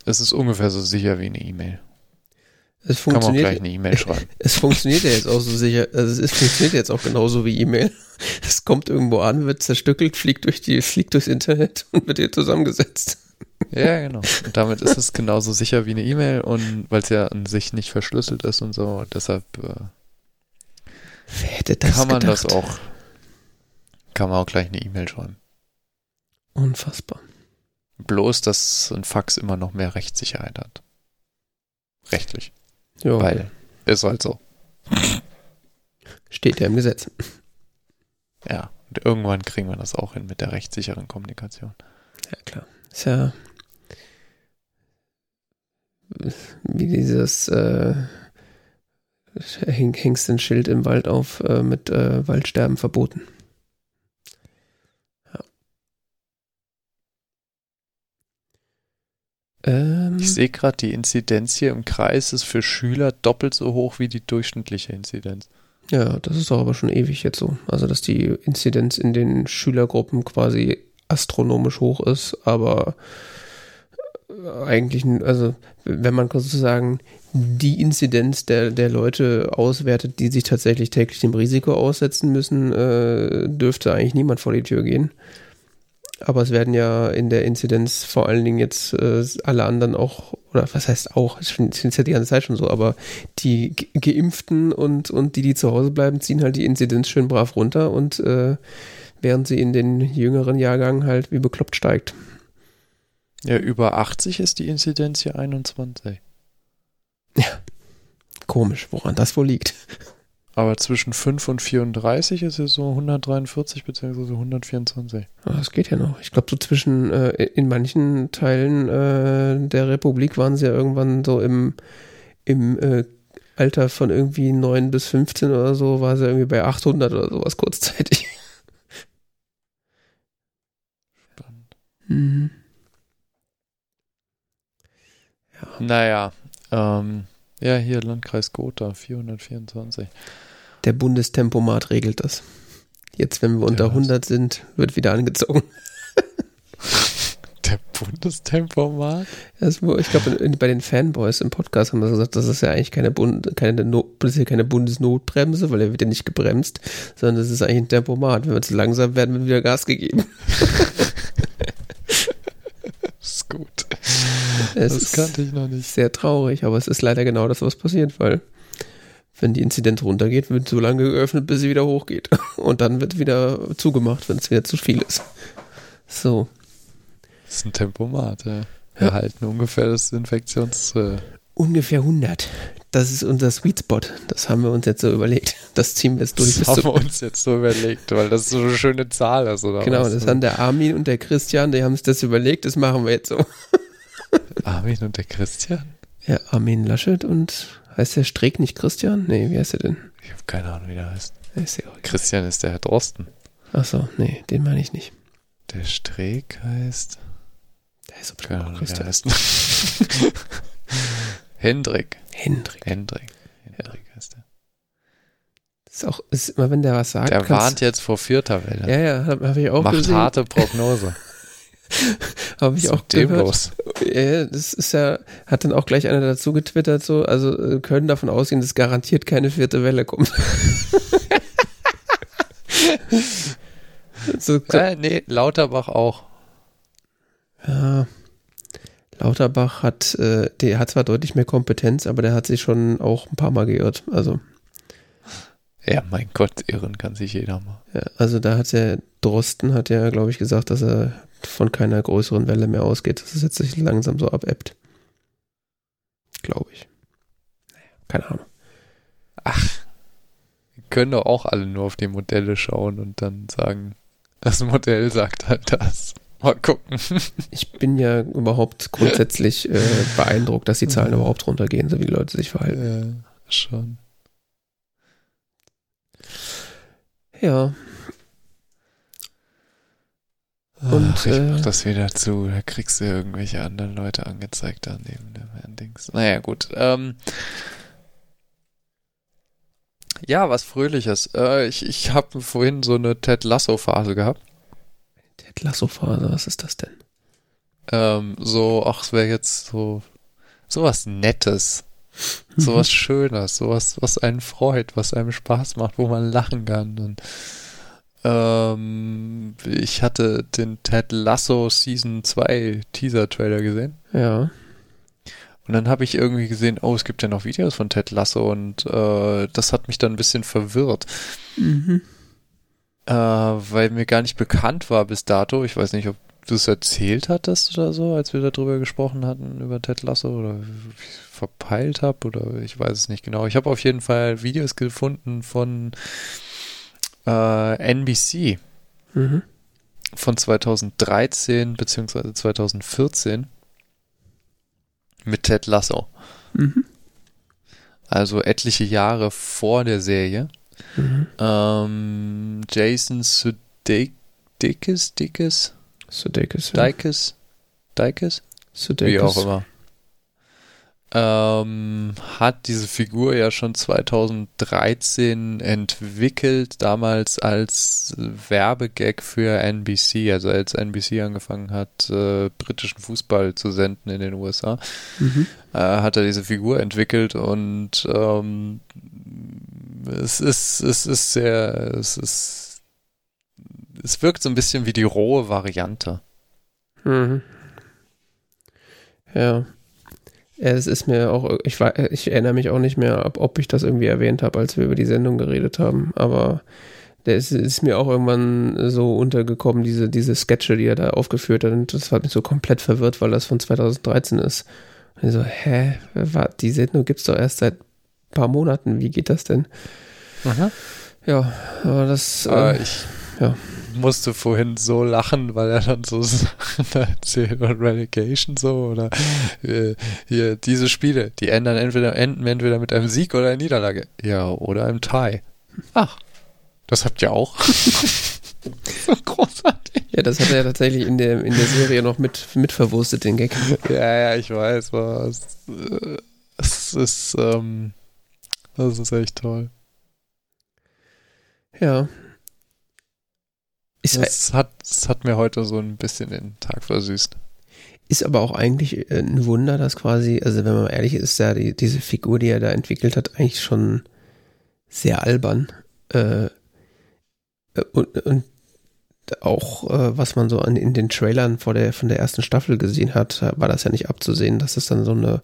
A: es ist ungefähr so sicher wie eine E-Mail.
B: Es
A: Kann man auch
B: funktioniert,
A: gleich eine E-Mail schreiben.
B: es funktioniert ja jetzt auch so sicher, also es funktioniert jetzt auch genauso wie E-Mail. Es kommt irgendwo an, wird zerstückelt, fliegt durch die, fliegt durchs Internet und wird hier zusammengesetzt.
A: Ja, genau. Und damit ist es genauso sicher wie eine E-Mail und weil es ja an sich nicht verschlüsselt ist und so, deshalb äh,
B: Wer hätte das
A: kann man
B: gedacht?
A: das auch, kann man auch gleich eine E-Mail schreiben.
B: Unfassbar.
A: Bloß, dass ein Fax immer noch mehr Rechtssicherheit hat. Rechtlich.
B: Ja,
A: Weil, ist halt so.
B: steht ja im Gesetz.
A: Ja. Und irgendwann kriegen wir das auch hin mit der rechtssicheren Kommunikation.
B: Ja, klar. Ist ja wie dieses äh, häng, hängst ein Schild im Wald auf äh, mit äh, Waldsterben verboten. Ähm,
A: Ich sehe gerade, die Inzidenz hier im Kreis ist für Schüler doppelt so hoch wie die durchschnittliche Inzidenz.
B: ja, das ist doch aber schon ewig jetzt so. Also, dass die Inzidenz in den Schülergruppen quasi astronomisch hoch ist, aber äh, eigentlich, also wenn man sozusagen die Inzidenz der, der Leute auswertet, die sich tatsächlich täglich dem Risiko aussetzen müssen, äh, dürfte eigentlich niemand vor die Tür gehen. Aber es werden ja in der Inzidenz vor allen Dingen jetzt äh, alle anderen auch, oder was heißt auch, ich finde es ja die ganze Zeit schon so, aber die Ge- Geimpften und, und die, die zu Hause bleiben, ziehen halt die Inzidenz schön brav runter und äh, während sie in den jüngeren Jahrgängen halt wie bekloppt steigt.
A: Ja, über 80 ist die Inzidenz hier 21.
B: Komisch, woran das wohl liegt.
A: Aber zwischen 5 und 34 ist es so 143 beziehungsweise 124.
B: Aber Das geht ja noch. Ich glaube, so zwischen, äh, in manchen Teilen äh, der Republik waren sie ja irgendwann so im, im äh, Alter von irgendwie 9 bis 15 oder so, war sie irgendwie bei 800 oder sowas kurzzeitig.
A: Spannend.
B: Mhm.
A: Naja, ähm, ja, hier Landkreis Gotha, 424.
B: Der Bundestempomat regelt das. Jetzt, wenn wir unter
A: was?
B: 100 sind, wird wieder angezogen.
A: Der Bundestempomat?
B: Das, ich glaube, bei den Fanboys im Podcast haben wir gesagt, das ist ja eigentlich keine, Bund, keine, No- ja keine Bundesnotbremse, weil er wird ja nicht gebremst, sondern das ist eigentlich ein Tempomat. Wenn wir zu langsam werden, wird wieder Gas gegeben.
A: ist gut.
B: Es
A: das
B: ist
A: kannte ich noch nicht.
B: sehr traurig, aber es ist leider genau das, was passiert, weil wenn die Inzidenz runtergeht, wird so lange geöffnet, bis sie wieder hochgeht. Und dann wird wieder zugemacht, wenn es wieder zu viel ist. So.
A: Das ist ein Tempomat, ja.
B: Ja.
A: Wir halten ungefähr das Infektions... Äh,
B: Ungefähr 100. Das ist unser Sweet Spot. Das haben wir uns jetzt so überlegt. Das ziehen wir jetzt durch
A: das haben wir uns jetzt so überlegt, weil das so eine schöne Zahl ist, oder
B: Genau,
A: was?
B: das haben der Armin und der Christian, die haben sich das überlegt, das machen wir jetzt so.
A: Armin und der Christian?
B: Ja, Armin Laschet und heißt der Streeck nicht Christian? Nee, wie heißt er denn?
A: Ich habe keine Ahnung, wie der heißt.
B: Ist ja.
A: Christian ist der Herr Drosten.
B: Achso, nee, den meine ich nicht.
A: Der Streeck heißt...
B: Der ist bestimmt auch Christian.
A: heißt. Hendrik.
B: Hendrik.
A: Hendrik. Hendrik heißt der.
B: Ist auch, ist immer wenn der was sagt.
A: Der warnt jetzt vor vierter Welle.
B: Ja, ja, habe hab ich auch
A: Macht
B: gesehen.
A: harte Prognose.
B: Habe ich auch gehört. Ja, das ist ja, hat dann auch gleich einer dazu getwittert, so, also äh, können davon ausgehen, dass garantiert keine vierte Welle kommt.
A: so, äh, nee, Lauterbach auch.
B: Ja. Lauterbach hat, äh, der hat zwar deutlich mehr Kompetenz, aber der hat sich schon auch ein paar Mal geirrt. Also.
A: Ja, mein Gott, irren kann sich jeder mal.
B: Ja, also da hat ja, Drosten hat ja, glaube ich, gesagt, dass er von keiner größeren Welle mehr ausgeht, dass es jetzt sich langsam so abebbt. Glaube ich. Keine Ahnung.
A: Ach, können doch auch alle nur auf die Modelle schauen und dann sagen, das Modell sagt halt das. Mal gucken.
B: Ich bin ja überhaupt grundsätzlich äh, beeindruckt, dass die Zahlen überhaupt runtergehen, so wie die Leute sich verhalten.
A: Ja, schon.
B: Ja.
A: Und Ach, ich äh, mach das wieder zu. Da kriegst du irgendwelche anderen Leute angezeigt da neben dem Dings. Naja, gut. Ähm, ja, was Fröhliches. Äh, ich ich habe vorhin so eine Ted Lasso-Phase gehabt.
B: Ted Lasso-Phase, was ist das denn?
A: Ähm, so, ach, es wäre jetzt so sowas Nettes. Mhm. Sowas Schönes, sowas, was einen freut, was einem Spaß macht, wo man lachen kann. Und ähm, ich hatte den Ted Lasso Season 2 Teaser-Trailer gesehen.
B: Ja.
A: Und dann habe ich irgendwie gesehen, oh, es gibt ja noch Videos von Ted Lasso und äh, das hat mich dann ein bisschen verwirrt. Mhm. Äh, weil mir gar nicht bekannt war bis dato. Ich weiß nicht, ob du es erzählt hattest oder so, als wir darüber gesprochen hatten, über Ted Lasso oder verpeilt habe oder ich weiß es nicht genau. Ich habe auf jeden Fall Videos gefunden von äh, NBC mhm. von 2013 beziehungsweise 2014 mit Ted Lasso. Mhm. Also etliche Jahre vor der Serie. Mhm. Ähm, Jason Sudeikis, Dickes,
B: Sudeikis,
A: ja. Dikes,
B: Sudeikis.
A: wie auch immer ähm, hat diese Figur ja schon 2013 entwickelt, damals als Werbegag für NBC, also als NBC angefangen hat, äh, britischen Fußball zu senden in den USA, mhm. äh, hat er diese Figur entwickelt und ähm, es ist, es ist sehr, es ist, es wirkt so ein bisschen wie die rohe Variante.
B: Mhm. Ja. Es ist mir auch, ich, war, ich erinnere mich auch nicht mehr, ob, ob ich das irgendwie erwähnt habe, als wir über die Sendung geredet haben, aber der ist, mir auch irgendwann so untergekommen, diese, diese Sketche, die er da aufgeführt hat, und das hat mich so komplett verwirrt, weil das von 2013 ist. Und ich so, hä, war, die Sendung gibt's doch erst seit ein paar Monaten, wie geht das denn?
A: Aha.
B: Ja, aber das,
A: äh, ich, ja musste vorhin so lachen, weil er dann so Sachen erzählt und Relegation so oder äh, hier diese Spiele, die ändern entweder enden entweder mit einem Sieg oder einer Niederlage. Ja, oder einem Tie. Ach, das habt ihr auch.
B: so großartig. Ja, das hat er ja tatsächlich in der, in der Serie noch mit, mit verwurstet, den Gag.
A: Ja, ja, ich weiß, was. Es ist, ähm, das ist echt toll.
B: Ja,
A: es hat, es hat mir heute so ein bisschen den Tag versüßt.
B: Ist aber auch eigentlich äh, ein Wunder, dass quasi, also wenn man ehrlich ist, ja die, diese Figur, die er da entwickelt hat, eigentlich schon sehr albern. Äh, äh, und, und auch äh, was man so an, in den Trailern vor der, von der ersten Staffel gesehen hat, war das ja nicht abzusehen, dass es dann so eine,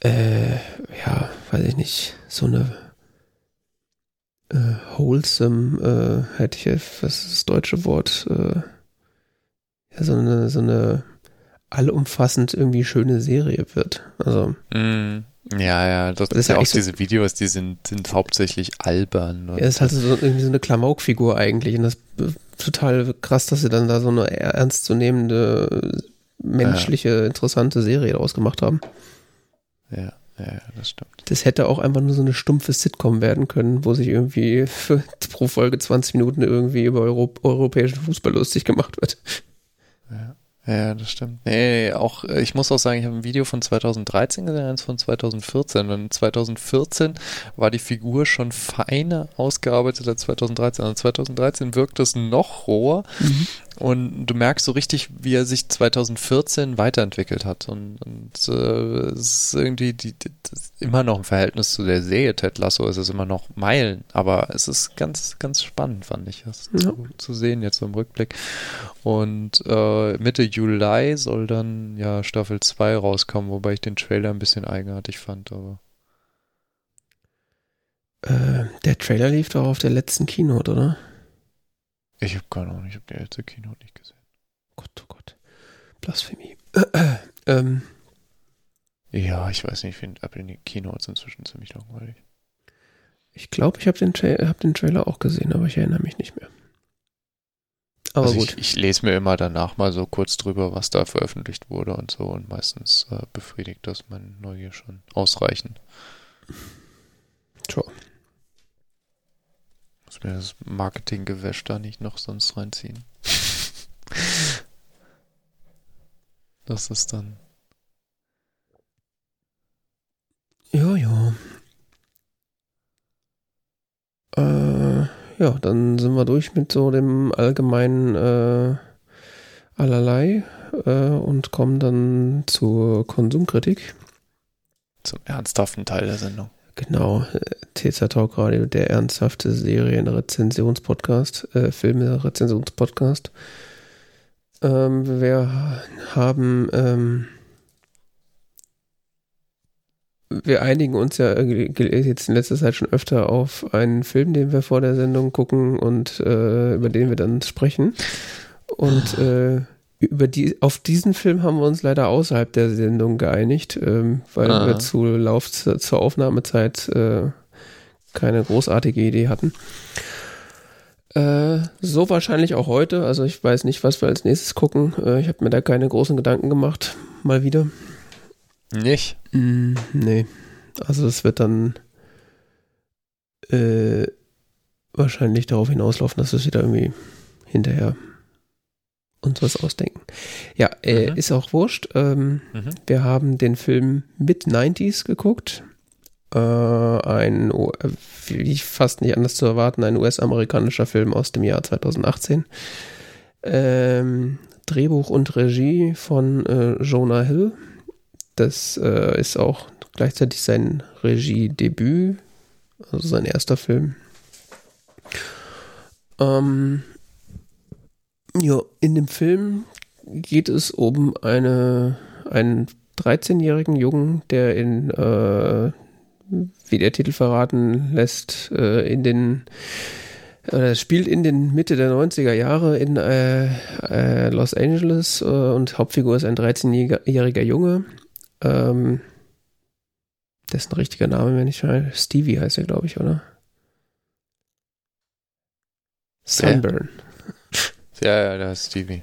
B: äh, ja, weiß ich nicht, so eine äh, wholesome, äh, hätte ich was ist das deutsche Wort? Äh, ja, so eine, so eine allumfassend irgendwie schöne Serie wird. Also.
A: Mm, ja, ja, das, das ist ja auch diese Videos, die sind, sind hauptsächlich albern.
B: Ja, ist halt so, irgendwie so eine Klamaukfigur eigentlich. Und das ist total krass, dass sie dann da so eine ernstzunehmende, menschliche, ja. interessante Serie daraus gemacht haben.
A: Ja. Ja, das stimmt.
B: Das hätte auch einfach nur so eine stumpfe Sitcom werden können, wo sich irgendwie für, pro Folge 20 Minuten irgendwie über Euro, europäischen Fußball lustig gemacht wird.
A: Ja. Ja, das stimmt. Nee, auch, ich muss auch sagen, ich habe ein Video von 2013 gesehen, eins von 2014. Und 2014 war die Figur schon feiner ausgearbeitet als 2013. Also 2013 wirkt es noch roher. Mhm. Und du merkst so richtig, wie er sich 2014 weiterentwickelt hat. Und, und äh, es ist irgendwie die, die, immer noch im Verhältnis zu der Serie Ted Lasso, ist es immer noch Meilen. Aber es ist ganz, ganz spannend, fand ich, das ja. zu, zu, sehen jetzt im Rückblick. Und äh, Mitte Juli soll dann ja Staffel 2 rauskommen, wobei ich den Trailer ein bisschen eigenartig fand, aber.
B: Äh, der Trailer lief doch auf der letzten Keynote, oder?
A: Ich habe keine Ahnung, ich habe die letzte Keynote nicht gesehen.
B: Gott, oh Gott. Blasphemie. ähm.
A: Ja, ich weiß nicht, ich finde Apple Keynotes inzwischen ziemlich langweilig.
B: Ich glaube, ich habe den, Tra hab den Trailer auch gesehen, aber ich erinnere mich nicht mehr.
A: Aber also gut. Ich, ich, lese mir immer danach mal so kurz drüber, was da veröffentlicht wurde und so und meistens äh, befriedigt das meine Neugier schon ausreichend.
B: Sure
A: muss mir das Marketinggewäsch da nicht noch sonst reinziehen. das ist dann.
B: Ja, ja. Äh, ja, dann sind wir durch mit so dem allgemeinen äh, Allerlei äh, und kommen dann zur Konsumkritik.
A: Zum ernsthaften Teil der Sendung.
B: Genau, TZ Talk Radio, der ernsthafte Serien-Rezensionspodcast, äh, Filme-Rezensionspodcast. Ähm, wir haben, ähm, wir einigen uns ja jetzt in letzter Zeit schon öfter auf einen Film, den wir vor der Sendung gucken und äh, über den wir dann sprechen. Und äh, über die, auf diesen Film haben wir uns leider außerhalb der Sendung geeinigt, ähm, weil ah. wir zu Lauf zur Aufnahmezeit äh, keine großartige Idee hatten. Äh, so wahrscheinlich auch heute. Also ich weiß nicht, was wir als nächstes gucken. Äh, ich habe mir da keine großen Gedanken gemacht. Mal wieder.
A: Nicht?
B: Mm, nee. Also es wird dann äh, wahrscheinlich darauf hinauslaufen, dass es wieder irgendwie hinterher uns was ausdenken. Ja, äh, mhm. ist auch wurscht. Ähm, mhm. Wir haben den Film Mid-90s geguckt. Äh, ein, äh, wie fast nicht anders zu erwarten, ein US-amerikanischer Film aus dem Jahr 2018. Ähm, Drehbuch und Regie von äh, Jonah Hill. Das äh, ist auch gleichzeitig sein Regiedebüt, also sein erster Film. Ähm, ja, in dem Film geht es um eine, einen 13-jährigen Jungen, der in, äh, wie der Titel verraten lässt, äh, in den äh, spielt in den Mitte der 90er Jahre in äh, äh, Los Angeles äh, und Hauptfigur ist ein 13-jähriger Junge. Ähm, dessen richtiger Name, wenn ich mal, Stevie heißt er, glaube ich, oder? Sunburn.
A: Ja, ja, da ist Stevie.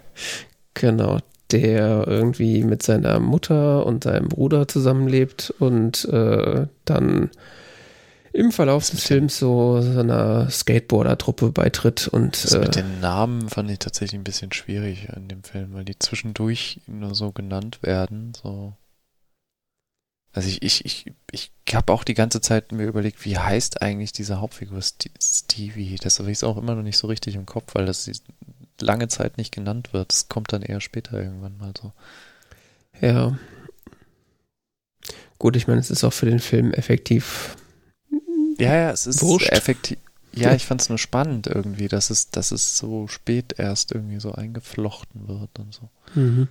B: Genau, der irgendwie mit seiner Mutter und seinem Bruder zusammenlebt und äh, dann im Verlauf des Films so, so einer Skateboarder-Truppe beitritt und.
A: Das äh, mit den Namen fand ich tatsächlich ein bisschen schwierig in dem Film, weil die zwischendurch nur so genannt werden. So. Also ich, ich, ich, ich habe auch die ganze Zeit mir überlegt, wie heißt eigentlich diese Hauptfigur Stevie? Das habe ich auch immer noch nicht so richtig im Kopf, weil das lange Zeit nicht genannt wird. Das kommt dann eher später irgendwann mal so.
B: Ja. Gut, ich meine, es ist auch für den Film effektiv.
A: Ja, ja, es ist wurscht. effektiv. Ja, ich fand es nur spannend irgendwie, dass es, dass es so spät erst irgendwie so eingeflochten wird und so. Mhm.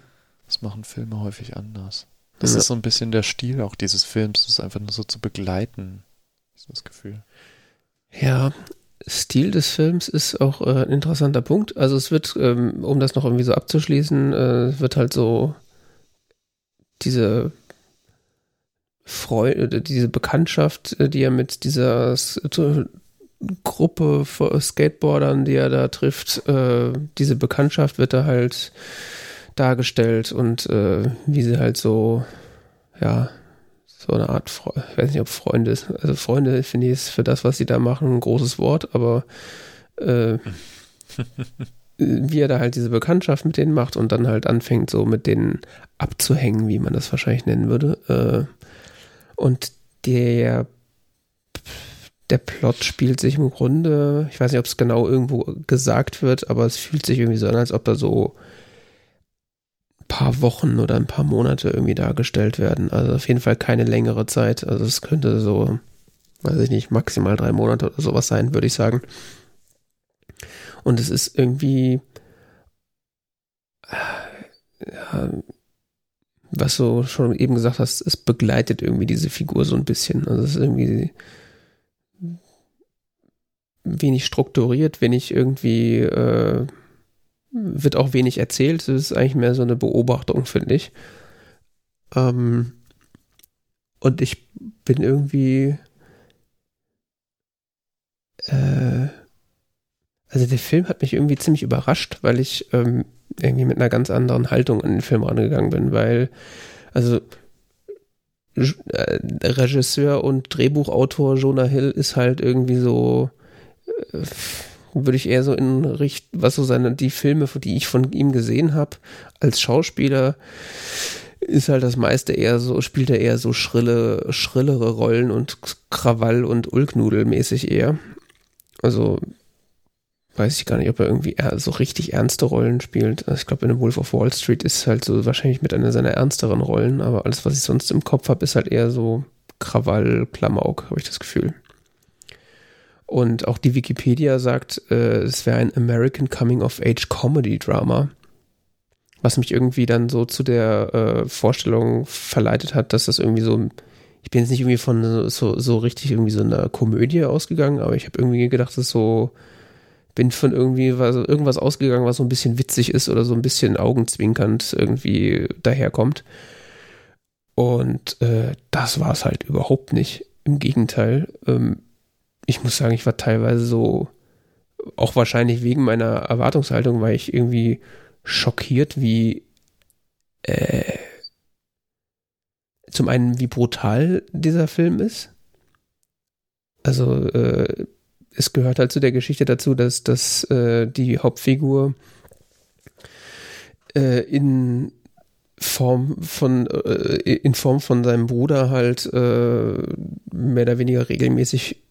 A: Das machen Filme häufig anders. Das ja. ist so ein bisschen der Stil auch dieses Films, das ist einfach nur so zu begleiten, ist das Gefühl.
B: Ja, Stil des Films ist auch äh, ein interessanter Punkt. Also es wird, ähm, um das noch irgendwie so abzuschließen, äh, wird halt so diese Freude, diese Bekanntschaft, äh, die er mit dieser Gruppe von Skateboardern, die er da trifft, äh, diese Bekanntschaft wird da halt dargestellt und äh, wie sie halt so, ja, so eine Art, ich weiß nicht, ob Freunde ist. Also Freunde finde ich ist für das, was sie da machen, ein großes Wort, aber äh, wie er da halt diese Bekanntschaft mit denen macht und dann halt anfängt, so mit denen abzuhängen, wie man das wahrscheinlich nennen würde. Äh, und der der Plot spielt sich im Grunde, ich weiß nicht, ob es genau irgendwo gesagt wird, aber es fühlt sich irgendwie so an, als ob da so paar Wochen oder ein paar Monate irgendwie dargestellt werden. Also auf jeden Fall keine längere Zeit. Also es könnte so, weiß ich nicht, maximal drei Monate oder sowas sein, würde ich sagen. Und es ist irgendwie, ja, was du schon eben gesagt hast, es begleitet irgendwie diese Figur so ein bisschen. Also es ist irgendwie wenig strukturiert, wenig irgendwie, äh, wird auch wenig erzählt. Es ist eigentlich mehr so eine Beobachtung, finde ich. Ähm, und ich bin irgendwie, äh, also der Film hat mich irgendwie ziemlich überrascht, weil ich ähm, irgendwie mit einer ganz anderen Haltung an den Film rangegangen bin, weil, also äh, Regisseur und Drehbuchautor Jonah Hill ist halt irgendwie so, äh, würde ich eher so in Richt, was so seine, die Filme, die ich von ihm gesehen habe, als Schauspieler, ist halt das meiste eher so, spielt er eher so schrille, schrillere Rollen und Krawall und Ulknudelmäßig eher. Also weiß ich gar nicht, ob er irgendwie so richtig ernste Rollen spielt. Also ich glaube, in The Wolf of Wall Street ist halt so wahrscheinlich mit einer seiner ernsteren Rollen, aber alles, was ich sonst im Kopf habe, ist halt eher so Krawall, Klamauk, habe ich das Gefühl. Und auch die Wikipedia sagt, äh, es wäre ein American Coming of Age Comedy Drama. Was mich irgendwie dann so zu der äh, Vorstellung verleitet hat, dass das irgendwie so, ich bin jetzt nicht irgendwie von so, so richtig irgendwie so einer Komödie ausgegangen, aber ich habe irgendwie gedacht, das ist so bin von irgendwie was, irgendwas ausgegangen, was so ein bisschen witzig ist oder so ein bisschen augenzwinkernd irgendwie daherkommt. Und äh, das war es halt überhaupt nicht. Im Gegenteil, ähm, ich muss sagen, ich war teilweise so, auch wahrscheinlich wegen meiner Erwartungshaltung, war ich irgendwie schockiert, wie äh, zum einen, wie brutal dieser Film ist. Also äh, es gehört halt zu der Geschichte dazu, dass, dass äh, die Hauptfigur äh, in Form von äh, in Form von seinem Bruder halt äh, mehr oder weniger regelmäßig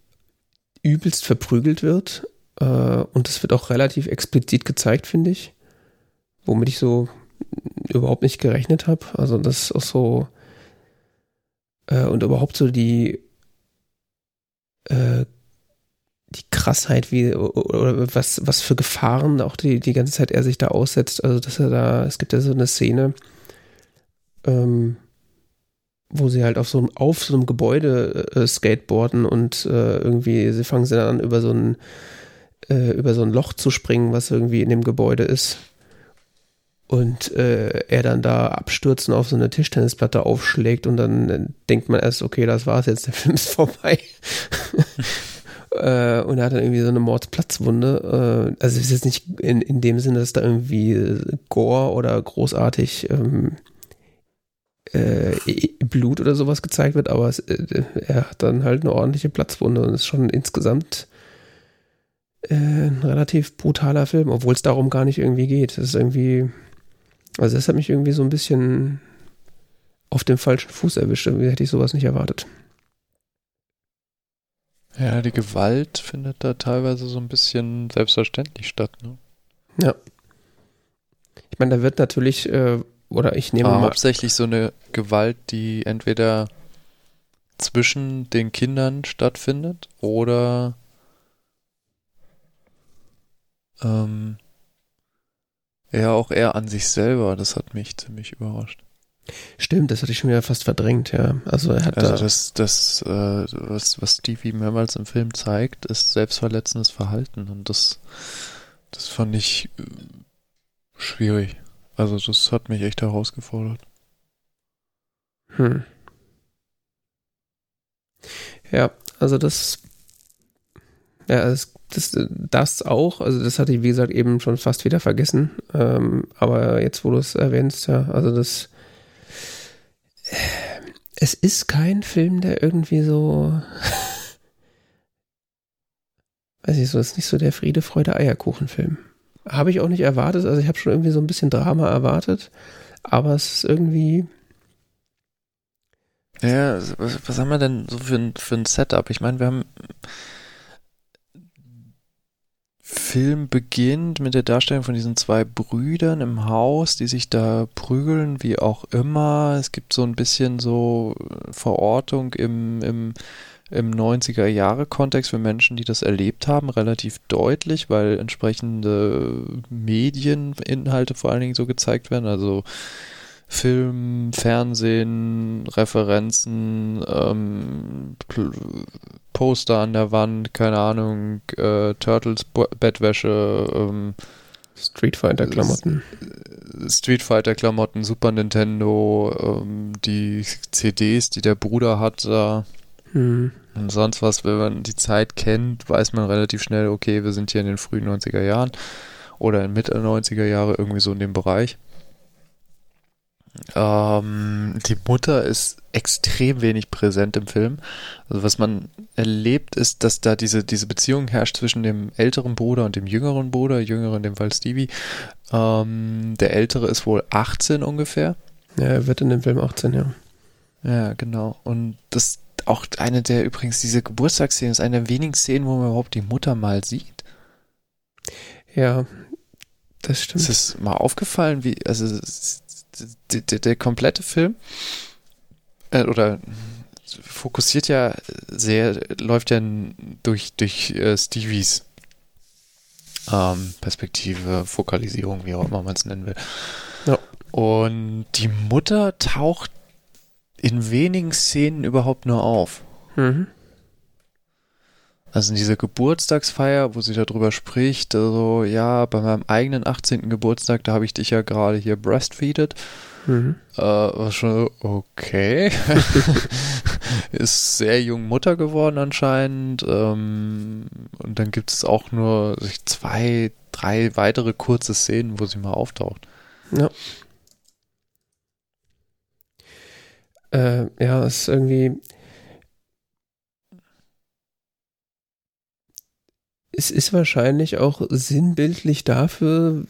B: übelst verprügelt wird äh, und das wird auch relativ explizit gezeigt, finde ich, womit ich so überhaupt nicht gerechnet habe. Also das ist auch so äh, und überhaupt so die äh, die Krassheit, wie oder was, was für Gefahren auch die, die ganze Zeit er sich da aussetzt. Also, dass er da, es gibt ja so eine Szene, ähm, wo sie halt auf so einem, auf so einem Gebäude äh, skateboarden und äh, irgendwie, sie fangen sie dann an, über so ein, äh, über so ein Loch zu springen, was irgendwie in dem Gebäude ist. Und äh, er dann da abstürzen auf so eine Tischtennisplatte aufschlägt und dann denkt man erst, okay, das war's jetzt, der Film ist vorbei. Äh, und er hat dann irgendwie so eine Mordsplatzwunde. Äh, also es ist jetzt nicht in, in dem Sinne, dass da irgendwie Gore oder großartig ähm, äh, Blut oder sowas gezeigt wird, aber es, äh, er hat dann halt eine ordentliche Platzwunde und ist schon insgesamt äh, ein relativ brutaler Film, obwohl es darum gar nicht irgendwie geht. Das ist irgendwie, also das hat mich irgendwie so ein bisschen auf dem falschen Fuß erwischt. Irgendwie hätte ich sowas nicht erwartet.
A: Ja, die Gewalt findet da teilweise so ein bisschen selbstverständlich statt, ne?
B: Ja. Ich meine, da wird natürlich, äh, oder ich nehme
A: Aber mal. Hauptsächlich so eine Gewalt, die entweder zwischen den Kindern stattfindet oder ähm, ja auch eher an sich selber. Das hat mich ziemlich überrascht.
B: Stimmt, das hatte ich schon wieder fast verdrängt, ja. Also er hat
A: also da das, das, äh, was, was Stevie mehrmals im Film zeigt, ist selbstverletzendes Verhalten und das, das fand ich äh, schwierig. Also das hat mich echt herausgefordert.
B: Hm. Ja, also das, ja, das, das, das auch, also das hatte ich wie gesagt eben schon fast wieder vergessen, ähm, aber jetzt wo du es erwähnst, ja, also das es ist kein Film, der irgendwie so, weiß ich so, ist nicht so der Friede, Freude, Eierkuchen-Film. Habe ich auch nicht erwartet, also ich habe schon irgendwie so ein bisschen Drama erwartet, aber es ist irgendwie.
A: Ja, was, was haben wir denn so für ein, für ein Setup? Ich meine, wir haben Film beginnt mit der Darstellung von diesen zwei Brüdern im Haus, die sich da prügeln, wie auch immer. Es gibt so ein bisschen so Verortung im, im, im 90er-Jahre-Kontext für Menschen, die das erlebt haben, relativ deutlich, weil entsprechende Medieninhalte vor allen Dingen so gezeigt werden. Also Film, Fernsehen, Referenzen, ähm, Poster an der Wand, keine Ahnung, äh, Turtles Bettwäsche, ähm,
B: Street Fighter Klamotten.
A: Street Fighter Klamotten, Super Nintendo, ähm, die CDs, die der Bruder hat da. Hm. Und sonst was, wenn man die Zeit kennt, weiß man relativ schnell, okay, wir sind hier in den frühen 90er Jahren oder in Mitte 90er Jahre, irgendwie so in dem Bereich. Ähm, die Mutter ist extrem wenig präsent im Film. Also was man erlebt, ist, dass da diese, diese Beziehung herrscht zwischen dem älteren Bruder und dem jüngeren Bruder, jüngeren dem Fall Stevie. Ähm, der ältere ist wohl 18 ungefähr.
B: Ja, er wird in dem Film 18, ja.
A: Ja, genau. Und das auch eine der, übrigens, diese Geburtstagsszene ist eine der wenigen Szenen, wo man überhaupt die Mutter mal sieht.
B: Ja, das stimmt.
A: Ist es mal aufgefallen, wie, also der, der, der komplette Film äh, oder fokussiert ja sehr, läuft ja durch, durch äh, Stevies ähm, Perspektive, Fokalisierung, wie auch immer man es nennen will. Ja. Und die Mutter taucht in wenigen Szenen überhaupt nur auf. Mhm. Also in dieser Geburtstagsfeier, wo sie darüber spricht, also ja, bei meinem eigenen 18. Geburtstag, da habe ich dich ja gerade hier breastfeeded. Mhm. Äh, war schon okay. ist sehr jung Mutter geworden anscheinend. Ähm, und dann gibt es auch nur zwei, drei weitere kurze Szenen, wo sie mal auftaucht.
B: Ja. Äh, ja, es ist irgendwie es ist wahrscheinlich auch sinnbildlich dafür,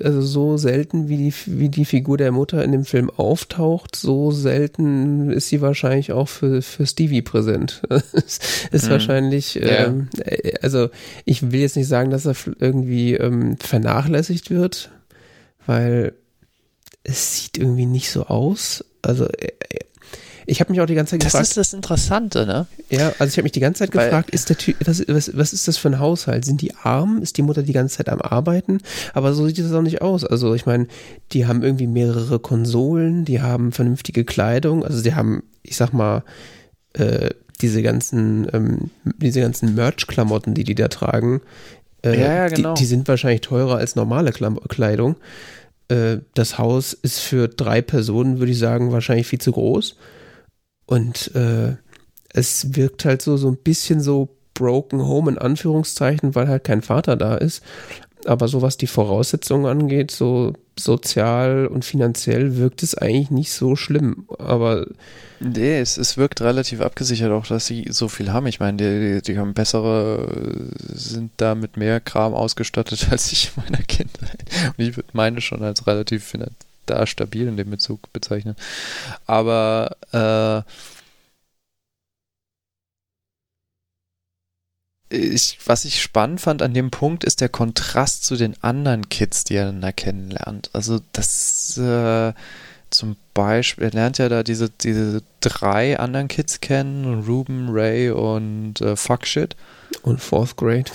B: also so selten wie die, wie die Figur der Mutter in dem Film auftaucht, so selten ist sie wahrscheinlich auch für, für Stevie präsent. es ist mhm. wahrscheinlich, ja. ähm, äh, also ich will jetzt nicht sagen, dass er irgendwie ähm, vernachlässigt wird, weil es sieht irgendwie nicht so aus. Also äh, ich habe mich auch die ganze Zeit
A: gefragt. Das ist das Interessante, ne?
B: Ja, also ich habe mich die ganze Zeit Weil, gefragt, ist der Typ, was, was, was ist das für ein Haushalt? Sind die arm? Ist die Mutter die ganze Zeit am Arbeiten? Aber so sieht es auch nicht aus. Also ich meine, die haben irgendwie mehrere Konsolen, die haben vernünftige Kleidung, also die haben, ich sag mal, äh, diese ganzen, ähm, diese ganzen Merch-Klamotten, die die da tragen, äh, ja, ja, genau. die, die sind wahrscheinlich teurer als normale Kleidung. Äh, das Haus ist für drei Personen, würde ich sagen, wahrscheinlich viel zu groß. Und äh, es wirkt halt so, so ein bisschen so broken home in Anführungszeichen, weil halt kein Vater da ist. Aber so was die Voraussetzungen angeht, so sozial und finanziell wirkt es eigentlich nicht so schlimm. Aber
A: nee, es, es wirkt relativ abgesichert auch, dass sie so viel haben. Ich meine, die, die haben bessere, sind da mit mehr Kram ausgestattet als ich in meiner Kindheit. Und ich meine schon als relativ da stabil in dem Bezug bezeichnen. Aber äh, ich, was ich spannend fand an dem Punkt, ist der Kontrast zu den anderen Kids, die er dann da kennenlernt. Also das äh, zum Beispiel, er lernt ja da diese, diese drei anderen Kids kennen, Ruben, Ray und äh, Fuckshit.
B: Und Fourth Grade.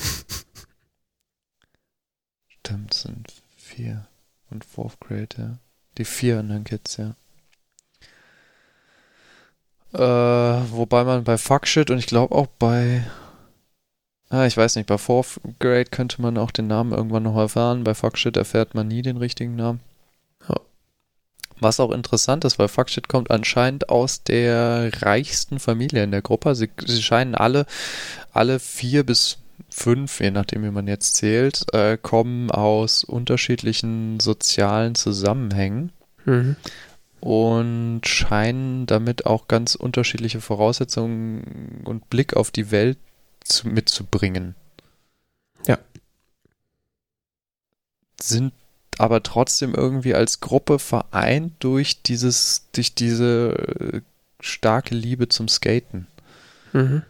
A: Stimmt, sind vier. Und Fourth Grade, ja. Die vier anderen Kids, ja. Äh, wobei man bei Fuckshit und ich glaube auch bei. Ah, ich weiß nicht, bei Fourth Grade könnte man auch den Namen irgendwann noch erfahren. Bei Fuckshit erfährt man nie den richtigen Namen. Was auch interessant ist, weil Fuckshit kommt anscheinend aus der reichsten Familie in der Gruppe. Sie, sie scheinen alle, alle vier bis fünf, je nachdem wie man jetzt zählt, äh, kommen aus unterschiedlichen sozialen Zusammenhängen mhm. und scheinen damit auch ganz unterschiedliche Voraussetzungen und Blick auf die Welt zu, mitzubringen.
B: Ja.
A: Sind aber trotzdem irgendwie als Gruppe vereint durch dieses, durch diese starke Liebe zum Skaten.
B: Mhm.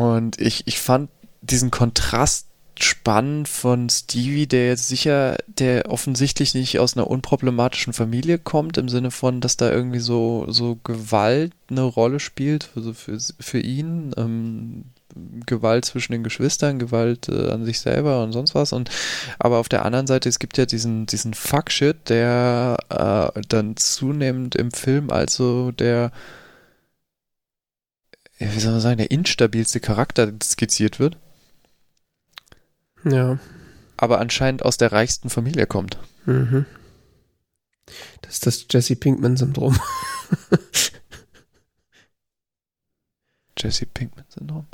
A: Und ich, ich fand diesen Kontrast spannend von Stevie, der jetzt sicher, der offensichtlich nicht aus einer unproblematischen Familie kommt, im Sinne von, dass da irgendwie so, so Gewalt eine Rolle spielt, also für, für ihn. Ähm, Gewalt zwischen den Geschwistern, Gewalt äh, an sich selber und sonst was. Und aber auf der anderen Seite, es gibt ja diesen, diesen Fuckshit, der äh, dann zunehmend im Film also der wie soll man sagen, der instabilste Charakter skizziert wird.
B: Ja.
A: Aber anscheinend aus der reichsten Familie kommt.
B: Mhm. Das ist das Jesse Pinkman-Syndrom.
A: Jesse Pinkman-Syndrom?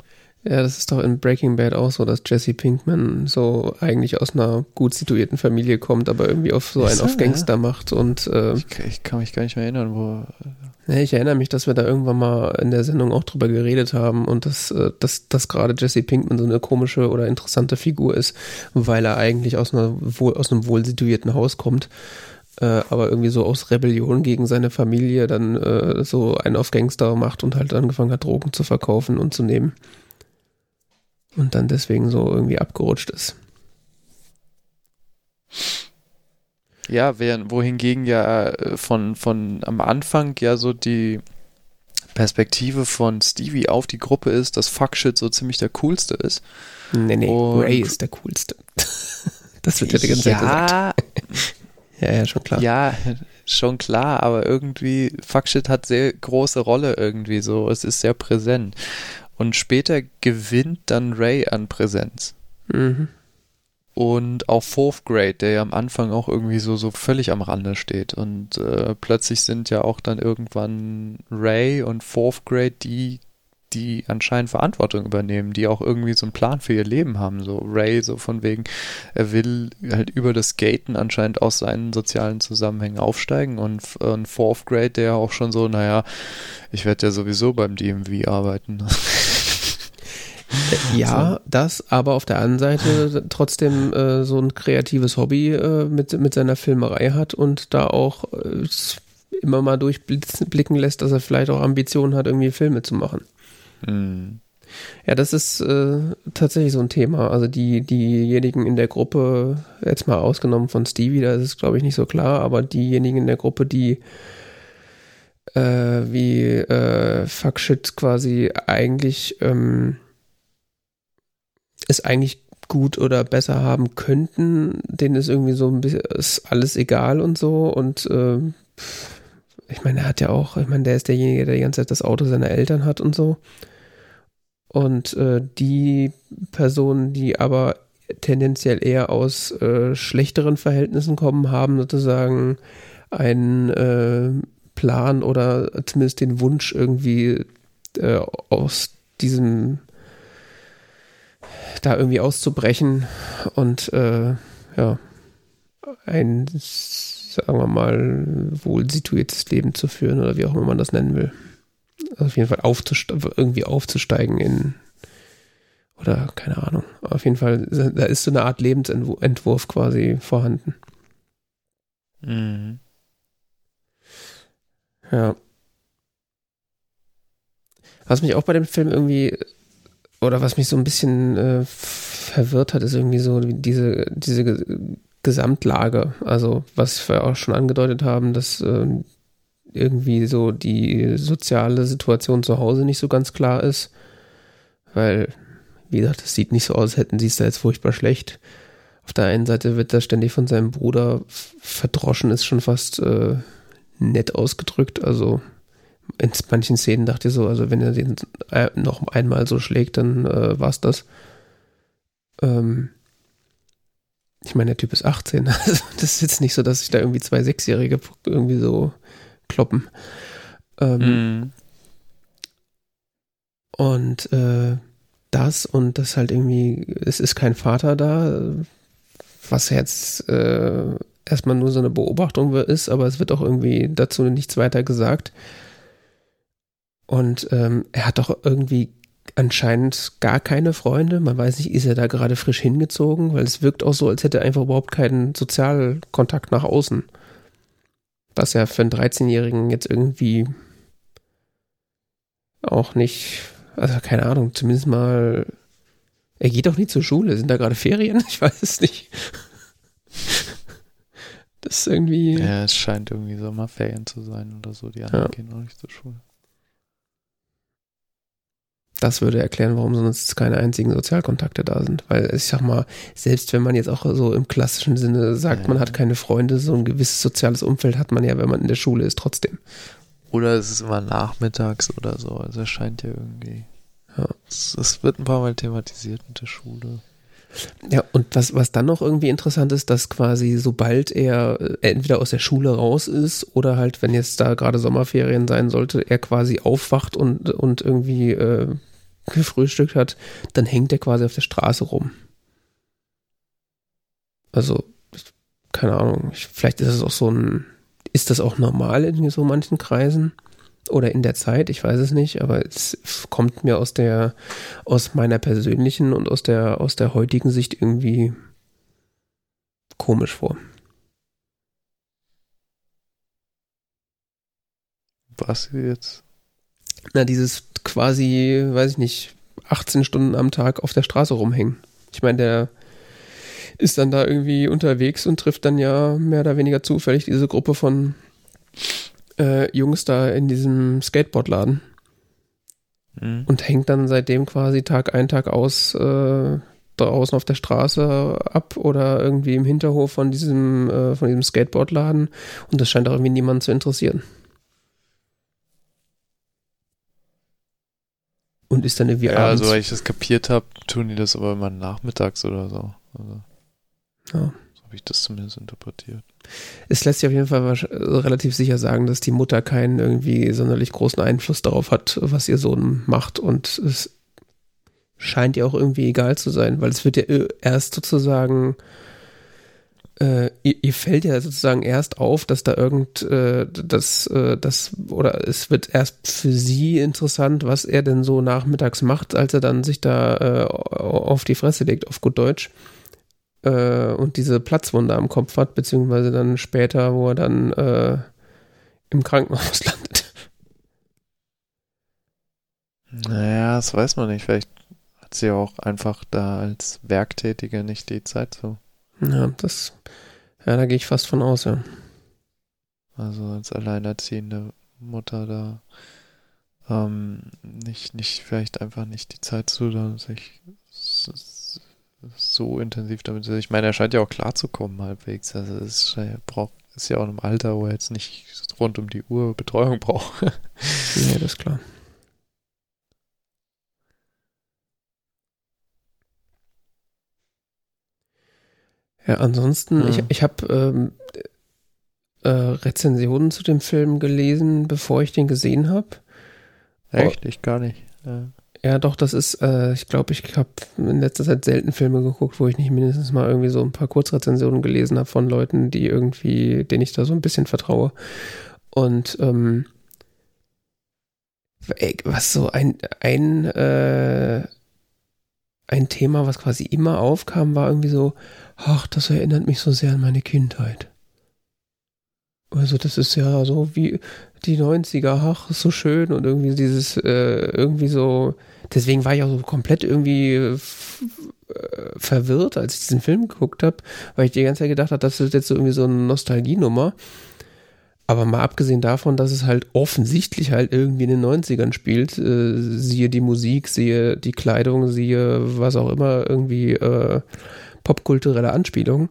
B: Ja, das ist doch in Breaking Bad auch so, dass Jesse Pinkman so eigentlich aus einer gut situierten Familie kommt, aber irgendwie auf so einen auf Gangster ja? macht und äh,
A: ich, ich, kann mich gar nicht mehr erinnern, wo.
B: Ja, ich erinnere mich, dass wir da irgendwann mal in der Sendung auch drüber geredet haben und dass, äh, dass, dass gerade Jesse Pinkman so eine komische oder interessante Figur ist, weil er eigentlich aus, einer, aus einem wohl situierten Haus kommt äh, aber irgendwie so aus Rebellion gegen seine Familie dann äh, so einen auf Gangster macht und halt angefangen hat, Drogen zu verkaufen und zu nehmen und dann deswegen so irgendwie abgerutscht ist.
A: Ja, während, wohingegen ja äh, von, von am Anfang ja so die Perspektive von Stevie auf die Gruppe ist, dass Fuckshit so ziemlich der coolste ist.
B: Nee, nee, und Ray ist der coolste. das wird ja die ganze Zeit gesagt. ja, ja, schon klar.
A: Ja, schon klar, aber irgendwie Fuckshit hat sehr große Rolle irgendwie so. Es ist sehr präsent. Und später gewinnt dann Ray an Präsenz.
B: Mhm.
A: Und auch Fourth Grade, der ja am Anfang auch irgendwie so, so völlig am Rande steht. Und äh, plötzlich sind ja auch dann irgendwann Ray und Fourth Grade die die anscheinend Verantwortung übernehmen, die auch irgendwie so einen Plan für ihr Leben haben. So Ray, so von wegen, er will halt über das Skaten anscheinend aus seinen sozialen Zusammenhängen aufsteigen und ein Fourth Grade, der auch schon so, naja, ich werde ja sowieso beim DMV arbeiten.
B: Ja, so. das, aber auf der anderen Seite trotzdem äh, so ein kreatives Hobby äh, mit, mit seiner Filmerei hat und da auch äh, immer mal durchblicken lässt, dass er vielleicht auch Ambitionen hat, irgendwie Filme zu machen.
A: Mhm.
B: Ja, das ist äh, tatsächlich so ein Thema. Also die, diejenigen in der Gruppe, jetzt mal ausgenommen von Stevie, da ist es glaube ich nicht so klar, aber diejenigen in der Gruppe, die äh, wie äh, Fuckshit quasi eigentlich ähm, es eigentlich gut oder besser haben könnten, denen ist irgendwie so ein bisschen ist alles egal und so und äh, ich meine, er hat ja auch, ich meine, der ist derjenige, der die ganze Zeit das Auto seiner Eltern hat und so. Und äh, die Personen, die aber tendenziell eher aus äh, schlechteren Verhältnissen kommen, haben sozusagen einen äh, Plan oder zumindest den Wunsch irgendwie äh, aus diesem da irgendwie auszubrechen und äh, ja ein sagen wir mal wohl situiertes Leben zu führen oder wie auch immer man das nennen will auf jeden Fall aufzust irgendwie aufzusteigen in oder keine Ahnung. Auf jeden Fall, da ist so eine Art Lebensentwurf quasi vorhanden.
A: Mhm.
B: Ja. Was mich auch bei dem Film irgendwie, oder was mich so ein bisschen äh, verwirrt hat, ist irgendwie so diese, diese Gesamtlage. Also, was wir auch schon angedeutet haben, dass äh, irgendwie so die soziale Situation zu Hause nicht so ganz klar ist. Weil, wie gesagt, es sieht nicht so aus, hätten sie es da jetzt furchtbar schlecht. Auf der einen Seite wird er ständig von seinem Bruder verdroschen, ist schon fast äh, nett ausgedrückt. Also in manchen Szenen dachte ich so, also wenn er den äh, noch einmal so schlägt, dann äh, war es das. Ähm, ich meine, der Typ ist 18. Also das ist jetzt nicht so, dass ich da irgendwie zwei Sechsjährige irgendwie so kloppen. Ähm, mm. Und äh, das und das halt irgendwie, es ist kein Vater da, was jetzt äh, erstmal nur so eine Beobachtung ist, aber es wird auch irgendwie dazu nichts weiter gesagt. Und ähm, er hat doch irgendwie anscheinend gar keine Freunde. Man weiß nicht, ist er da gerade frisch hingezogen, weil es wirkt auch so, als hätte er einfach überhaupt keinen Sozialkontakt nach außen was ja für einen 13-Jährigen jetzt irgendwie auch nicht, also keine Ahnung, zumindest mal, er geht doch nie zur Schule. Sind da gerade Ferien? Ich weiß es nicht. Das ist irgendwie.
A: Ja, es scheint irgendwie Sommerferien zu sein oder so. Die anderen ja. gehen auch nicht zur Schule.
B: Das würde erklären, warum sonst keine einzigen Sozialkontakte da sind. Weil ich sag mal, selbst wenn man jetzt auch so im klassischen Sinne sagt, ja. man hat keine Freunde, so ein gewisses soziales Umfeld hat man ja, wenn man in der Schule ist, trotzdem.
A: Oder es ist immer nachmittags oder so. Also es scheint ja irgendwie. Ja. Es, es wird ein paar Mal thematisiert mit der Schule.
B: Ja, und was, was dann noch irgendwie interessant ist, dass quasi sobald er äh, entweder aus der Schule raus ist oder halt, wenn jetzt da gerade Sommerferien sein sollte, er quasi aufwacht und, und irgendwie äh, gefrühstückt hat, dann hängt er quasi auf der Straße rum. Also, keine Ahnung, vielleicht ist es auch so ein, ist das auch normal in so manchen Kreisen? oder in der Zeit, ich weiß es nicht, aber es kommt mir aus der, aus meiner persönlichen und aus der, aus der heutigen Sicht irgendwie komisch vor.
A: Was jetzt?
B: Na, dieses quasi, weiß ich nicht, 18 Stunden am Tag auf der Straße rumhängen. Ich meine, der ist dann da irgendwie unterwegs und trifft dann ja mehr oder weniger zufällig diese Gruppe von äh, Jungs da in diesem Skateboardladen. Mhm. Und hängt dann seitdem quasi Tag ein, Tag aus äh, draußen auf der Straße ab oder irgendwie im Hinterhof von diesem, äh, von diesem Skateboardladen. Und das scheint auch irgendwie niemanden zu interessieren. Und ist dann irgendwie
A: ja, abends. also weil ich das kapiert habe, tun die das aber immer nachmittags oder so. Also, ja. So habe ich das zumindest interpretiert
B: es lässt sich auf jeden Fall relativ sicher sagen, dass die Mutter keinen irgendwie sonderlich großen Einfluss darauf hat, was ihr Sohn macht. Und es scheint ihr auch irgendwie egal zu sein, weil es wird ja erst sozusagen, äh, ihr, ihr, fällt ja sozusagen erst auf, dass da irgend, äh, das, äh, das, oder es wird erst für sie interessant, was er denn so nachmittags macht, als er dann sich da äh, auf die Fresse legt, auf gut Deutsch äh, und diese Platzwunde am Kopf hat, beziehungsweise dann später, wo er dann äh, im Krankenhaus landet.
A: Naja, das weiß man nicht. Vielleicht hat sie auch einfach da als Werktätige nicht die Zeit so.
B: Ja, das, ja, da gehe ich fast von aus, ja.
A: Also als alleinerziehende Mutter da ähm, nicht, nicht, vielleicht einfach nicht die Zeit zu, da sich so intensiv damit. Ich meine, er scheint ja auch klarzukommen halbwegs. Also es braucht, ist ja auch in einem Alter, wo er jetzt nicht rund um die Uhr Betreuung braucht.
B: nee, das ist klar. Ja, ansonsten, ja. ich, ich habe ähm, äh, Rezensionen zu dem Film gelesen, bevor ich den gesehen habe.
A: Echt? Ich gar nicht. Ja.
B: Ja, doch, das ist, äh, ich glaube, ich habe in letzter Zeit selten Filme geguckt, wo ich nicht mindestens mal irgendwie so ein paar Kurzrezensionen gelesen habe von Leuten, die irgendwie, denen ich da so ein bisschen vertraue. Und ähm, was so ein, ein, äh, ein Thema, was quasi immer aufkam, war irgendwie so, ach, das erinnert mich so sehr an meine Kindheit. Also das ist ja so wie die 90er, ach, so schön und irgendwie dieses, äh, irgendwie so, deswegen war ich auch so komplett irgendwie äh, verwirrt, als ich diesen Film geguckt habe, weil ich die ganze Zeit gedacht habe, das ist jetzt so irgendwie so eine Nostalgienummer. Aber mal abgesehen davon, dass es halt offensichtlich halt irgendwie in den 90ern spielt, äh, siehe die Musik, siehe die Kleidung, siehe was auch immer, irgendwie äh, popkulturelle Anspielung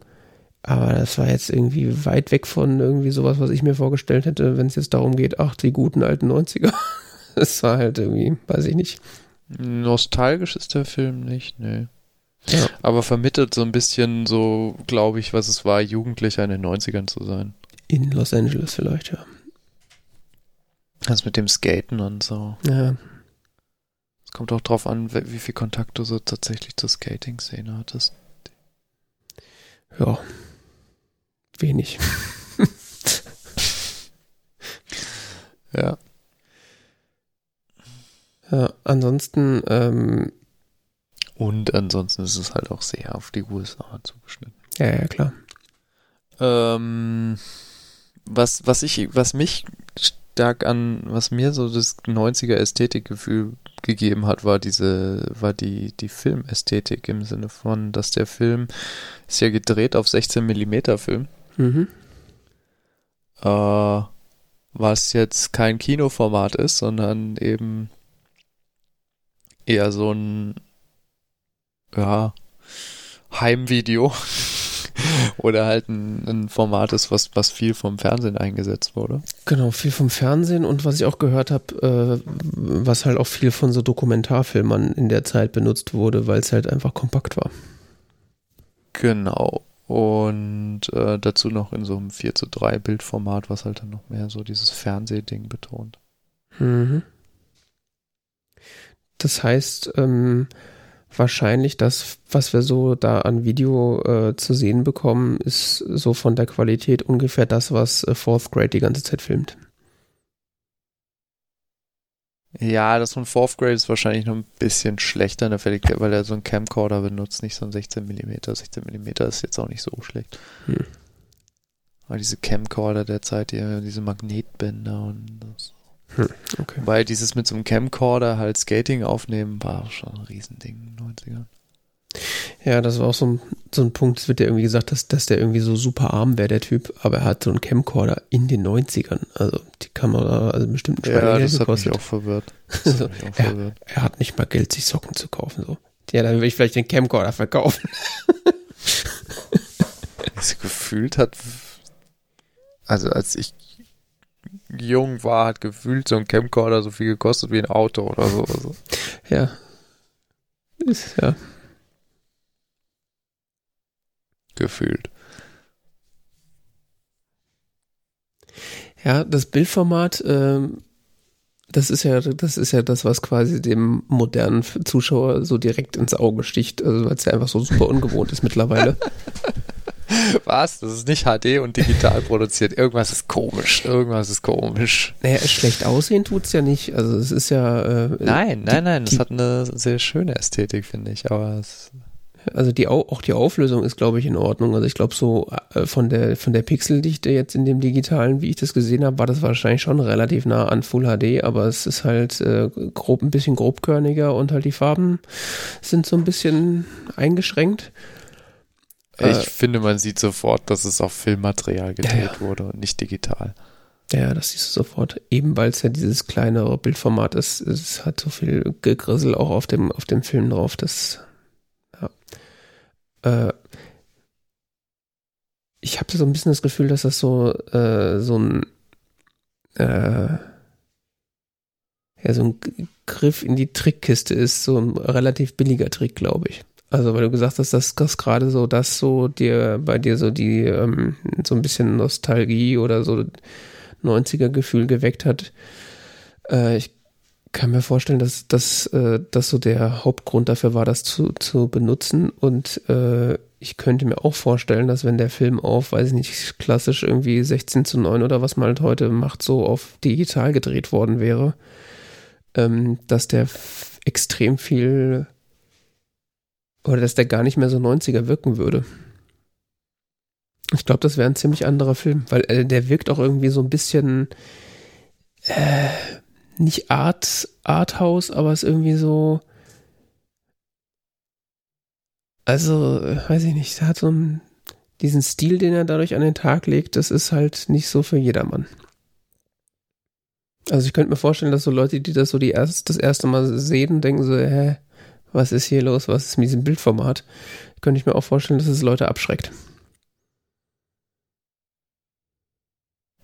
B: aber das war jetzt irgendwie weit weg von irgendwie sowas, was ich mir vorgestellt hätte, wenn es jetzt darum geht, ach, die guten alten 90er. Das war halt irgendwie, weiß ich nicht.
A: Nostalgisch ist der Film nicht, nee. Ja. Aber vermittelt so ein bisschen so, glaube ich, was es war, Jugendlicher in den 90ern zu sein.
B: In Los Angeles vielleicht, ja.
A: Das mit dem Skaten und so.
B: Ja.
A: Es kommt auch drauf an, wie viel Kontakt du so tatsächlich zur Skating-Szene hattest.
B: Ja wenig.
A: ja.
B: Ja, ansonsten. Ähm,
A: Und ansonsten ist es halt auch sehr auf die USA zugeschnitten.
B: Ja, ja, klar.
A: Ähm, was, was ich, was mich stark an, was mir so das 90er Ästhetikgefühl gegeben hat, war diese, war die, die Filmästhetik im Sinne von, dass der Film ist ja gedreht auf 16 Millimeter Film.
B: Mhm.
A: Äh, was jetzt kein Kinoformat ist, sondern eben eher so ein, ja, Heimvideo. Oder halt ein, ein, Format ist, was, was viel vom Fernsehen eingesetzt wurde.
B: Genau, viel vom Fernsehen und was ich auch gehört habe, äh, was halt auch viel von so Dokumentarfilmern in der Zeit benutzt wurde, weil es halt einfach kompakt war.
A: Genau. Und äh, dazu noch in so einem 4 zu 3 Bildformat, was halt dann noch mehr so dieses Fernsehding betont.
B: Mhm. Das heißt, ähm, wahrscheinlich das, was wir so da an Video äh, zu sehen bekommen, ist so von der Qualität ungefähr das, was äh, Fourth Grade die ganze Zeit filmt.
A: Ja, das von Fourth Grade ist wahrscheinlich noch ein bisschen schlechter in der Fertigkeit, weil er so einen Camcorder benutzt, nicht so ein 16 mm. 16 mm ist jetzt auch nicht so schlecht. Hm. Aber diese Camcorder der Zeit, die, diese Magnetbänder und das. Hm, okay. Weil dieses mit so einem Camcorder halt Skating aufnehmen war schon ein Riesending in den 90ern.
B: Ja, das war auch so ein, so ein Punkt, es wird ja irgendwie gesagt, dass, dass der irgendwie so super arm wäre, der Typ, aber er hat so einen Camcorder in den 90ern. Also die Kamera, also bestimmt
A: ein Ja, das hat mich auch verwirrt.
B: so, mich auch verwirrt. Er, er, hat nicht mal Geld, sich Socken zu kaufen. So. Ja, dann will ich vielleicht den Camcorder verkaufen.
A: Was gefühlt hat, also als ich jung war, hat gefühlt so ein Camcorder so viel gekostet wie ein Auto oder so. Also.
B: Ja. Ist, ja.
A: Gefühlt.
B: Ja, das Bildformat, ähm, das ist ja, das ist ja das, was quasi dem modernen Zuschauer so direkt ins Auge sticht, also weil es ja einfach so super ungewohnt ist mittlerweile.
A: Was? Das ist nicht HD und digital produziert. Irgendwas ist komisch. Irgendwas ist komisch.
B: Naja, schlecht aussehen tut es ja nicht. Also es ist ja. Äh,
A: nein, nein, nein. Es hat eine sehr schöne Ästhetik, finde ich. Aber es
B: also die auch die Auflösung ist, glaube ich, in Ordnung. Also ich glaube so äh, von der von der Pixeldichte jetzt in dem digitalen, wie ich das gesehen habe, war das wahrscheinlich schon relativ nah an Full HD, aber es ist halt äh, grob ein bisschen grobkörniger und halt die Farben sind so ein bisschen eingeschränkt.
A: Ich äh, finde, man sieht sofort, dass es auf Filmmaterial gedreht ja. wurde und nicht digital.
B: Ja, das siehst du sofort. Eben weil es ja dieses kleinere Bildformat ist, es hat so viel Gegrissel auch auf dem, auf dem Film drauf. Das, ja. Äh, ich habe so ein bisschen das Gefühl, dass das so, äh, so ein, äh, ja, so ein Griff in die Trickkiste ist, so ein relativ billiger Trick, glaube ich. Also, weil du gesagt hast, dass das gerade so, dass so dir, bei dir so die, ähm, so ein bisschen Nostalgie oder so 90er-Gefühl geweckt hat. Äh, ich kann mir vorstellen, dass das äh, dass so der Hauptgrund dafür war, das zu, zu benutzen. Und äh, ich könnte mir auch vorstellen, dass wenn der Film auf, weiß ich nicht, klassisch irgendwie 16 zu 9 oder was man halt heute macht, so auf digital gedreht worden wäre, ähm, dass der extrem viel oder dass der gar nicht mehr so 90er wirken würde. Ich glaube, das wäre ein ziemlich anderer Film, weil äh, der wirkt auch irgendwie so ein bisschen äh, nicht Art Arthouse, aber ist irgendwie so also weiß ich nicht, er hat so einen, diesen Stil, den er dadurch an den Tag legt, das ist halt nicht so für jedermann. Also ich könnte mir vorstellen, dass so Leute, die das so die erst, das erste Mal sehen, denken so, hä, was ist hier los, was ist mit diesem Bildformat, könnte ich mir auch vorstellen, dass es Leute abschreckt.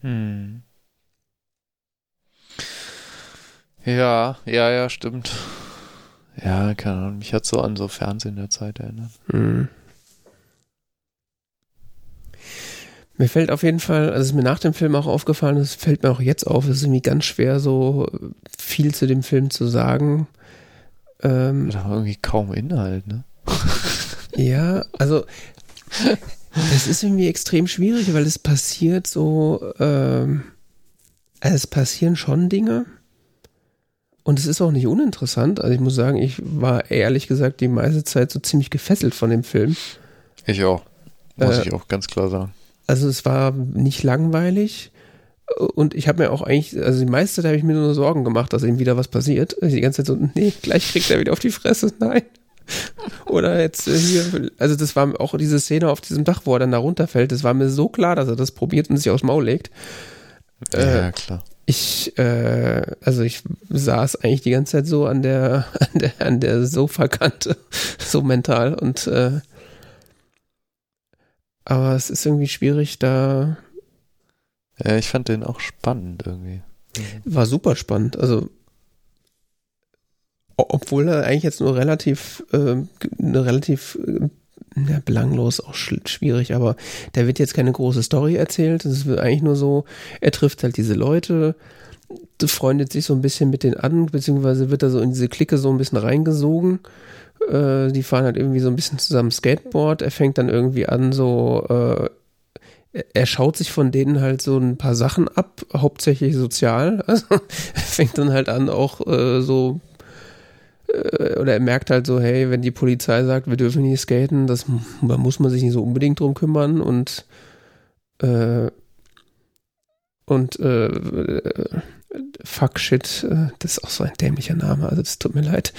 A: Hm. Ja, ja, ja, stimmt. Ja, keine Ahnung, mich hat so an so Fernsehen der Zeit erinnert. Hm.
B: Mir fällt auf jeden Fall, also es ist mir nach dem Film auch aufgefallen, es fällt mir auch jetzt auf, es ist irgendwie ganz schwer, so viel zu dem Film zu sagen.
A: Ähm, da war irgendwie kaum Inhalt, ne?
B: ja, also es ist irgendwie extrem schwierig, weil es passiert so, ähm, es passieren schon Dinge. Und es ist auch nicht uninteressant. Also ich muss sagen, ich war ehrlich gesagt die meiste Zeit so ziemlich gefesselt von dem Film.
A: Ich auch. Muss äh, ich auch ganz klar sagen.
B: Also es war nicht langweilig. Und ich habe mir auch eigentlich, also die meiste Zeit habe ich mir nur Sorgen gemacht, dass ihm wieder was passiert. Die ganze Zeit so, nee, gleich kriegt er wieder auf die Fresse. Nein. Oder jetzt äh, hier, also das war auch diese Szene auf diesem Dach, wo er dann da runterfällt, das war mir so klar, dass er das probiert und sich aufs Maul legt.
A: Ja, äh, klar.
B: Ich, äh, also ich saß eigentlich die ganze Zeit so an der, an der, an der Sofakante, so mental und äh, aber es ist irgendwie schwierig, da.
A: Ja, ich fand den auch spannend irgendwie.
B: War super spannend. Also obwohl er eigentlich jetzt nur relativ, äh, eine relativ äh, ja, belanglos, auch schwierig, aber der wird jetzt keine große Story erzählt. Es ist eigentlich nur so, er trifft halt diese Leute, freundet sich so ein bisschen mit denen an, beziehungsweise wird er so in diese Clique so ein bisschen reingesogen. Äh, die fahren halt irgendwie so ein bisschen zusammen Skateboard. Er fängt dann irgendwie an, so, äh, er schaut sich von denen halt so ein paar Sachen ab, hauptsächlich sozial. Also er fängt dann halt an, auch äh, so äh, oder er merkt halt so, hey, wenn die Polizei sagt, wir dürfen nicht skaten, das, da muss man sich nicht so unbedingt drum kümmern und äh, und äh, Fuck Shit, äh, das ist auch so ein dämlicher Name, also das tut mir leid.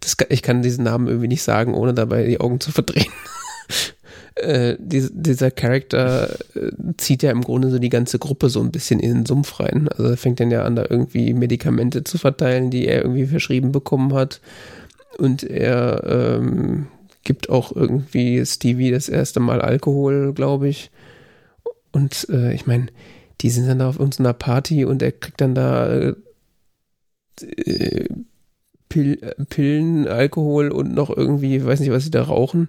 B: Das, ich kann diesen Namen irgendwie nicht sagen, ohne dabei die Augen zu verdrehen. äh, die, dieser Charakter äh, zieht ja im Grunde so die ganze Gruppe so ein bisschen in den Sumpf rein. Also fängt dann ja an, da irgendwie Medikamente zu verteilen, die er irgendwie verschrieben bekommen hat. Und er ähm, gibt auch irgendwie Stevie das erste Mal Alkohol, glaube ich. Und äh, ich meine, die sind dann da auf irgendeiner Party und er kriegt dann da äh, äh, Pillen, Alkohol und noch irgendwie, weiß nicht, was sie da rauchen.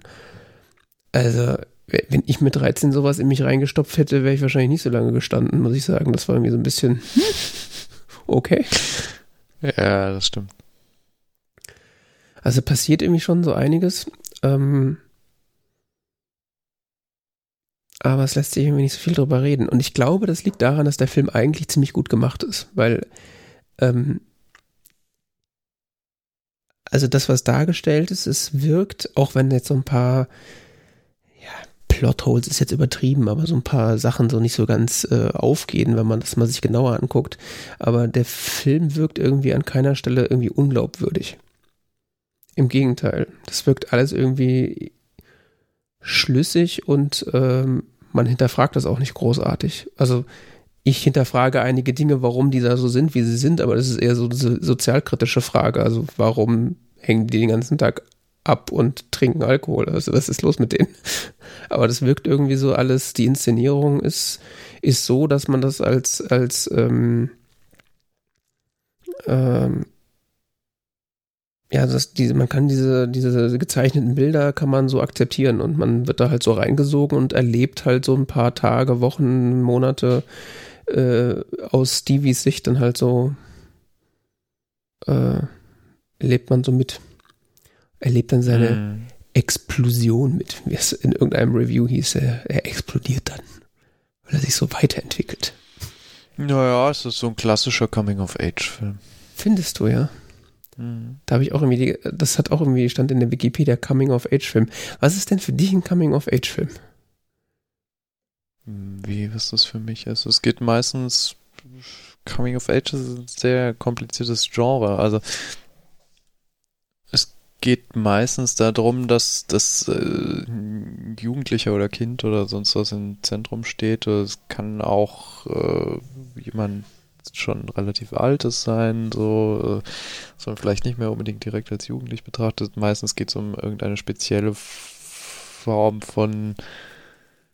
B: Also, wenn ich mit 13 sowas in mich reingestopft hätte, wäre ich wahrscheinlich nicht so lange gestanden, muss ich sagen. Das war irgendwie so ein bisschen okay.
A: Ja, das stimmt.
B: Also passiert irgendwie schon so einiges. Ähm, aber es lässt sich irgendwie nicht so viel drüber reden. Und ich glaube, das liegt daran, dass der Film eigentlich ziemlich gut gemacht ist, weil ähm, also das, was dargestellt ist, es wirkt, auch wenn jetzt so ein paar Plotholes ist jetzt übertrieben, aber so ein paar Sachen so nicht so ganz äh, aufgehen, wenn man das mal sich genauer anguckt. Aber der Film wirkt irgendwie an keiner Stelle irgendwie unglaubwürdig. Im Gegenteil, das wirkt alles irgendwie schlüssig und ähm, man hinterfragt das auch nicht großartig. Also ich hinterfrage einige Dinge, warum die da so sind, wie sie sind, aber das ist eher so eine sozialkritische Frage. Also warum hängen die den ganzen Tag ab und trinken Alkohol. Also was ist los mit denen? Aber das wirkt irgendwie so alles, die Inszenierung ist, ist so, dass man das als, als ähm, ähm, ja, das, diese, man kann diese, diese gezeichneten Bilder kann man so akzeptieren und man wird da halt so reingesogen und erlebt halt so ein paar Tage, Wochen, Monate äh, aus Stevies Sicht dann halt so äh, lebt man so mit erlebt dann seine mm. Explosion mit, wie es in irgendeinem Review hieß, er, er explodiert dann, weil er sich so weiterentwickelt.
A: Naja, es ist so ein klassischer Coming-of-Age-Film.
B: Findest du, ja? Mhm. Da habe ich auch irgendwie, die, das hat auch irgendwie, stand in der Wikipedia Coming-of-Age-Film. Was ist denn für dich ein Coming-of-Age-Film?
A: Wie, was das für mich ist? Es geht meistens, Coming-of-Age ist ein sehr kompliziertes Genre. Also, geht meistens darum, dass das äh, Jugendlicher oder Kind oder sonst was im Zentrum steht. Es kann auch äh, jemand schon relativ altes sein, so, äh, sondern vielleicht nicht mehr unbedingt direkt als jugendlich betrachtet. Meistens geht es um irgendeine spezielle Form von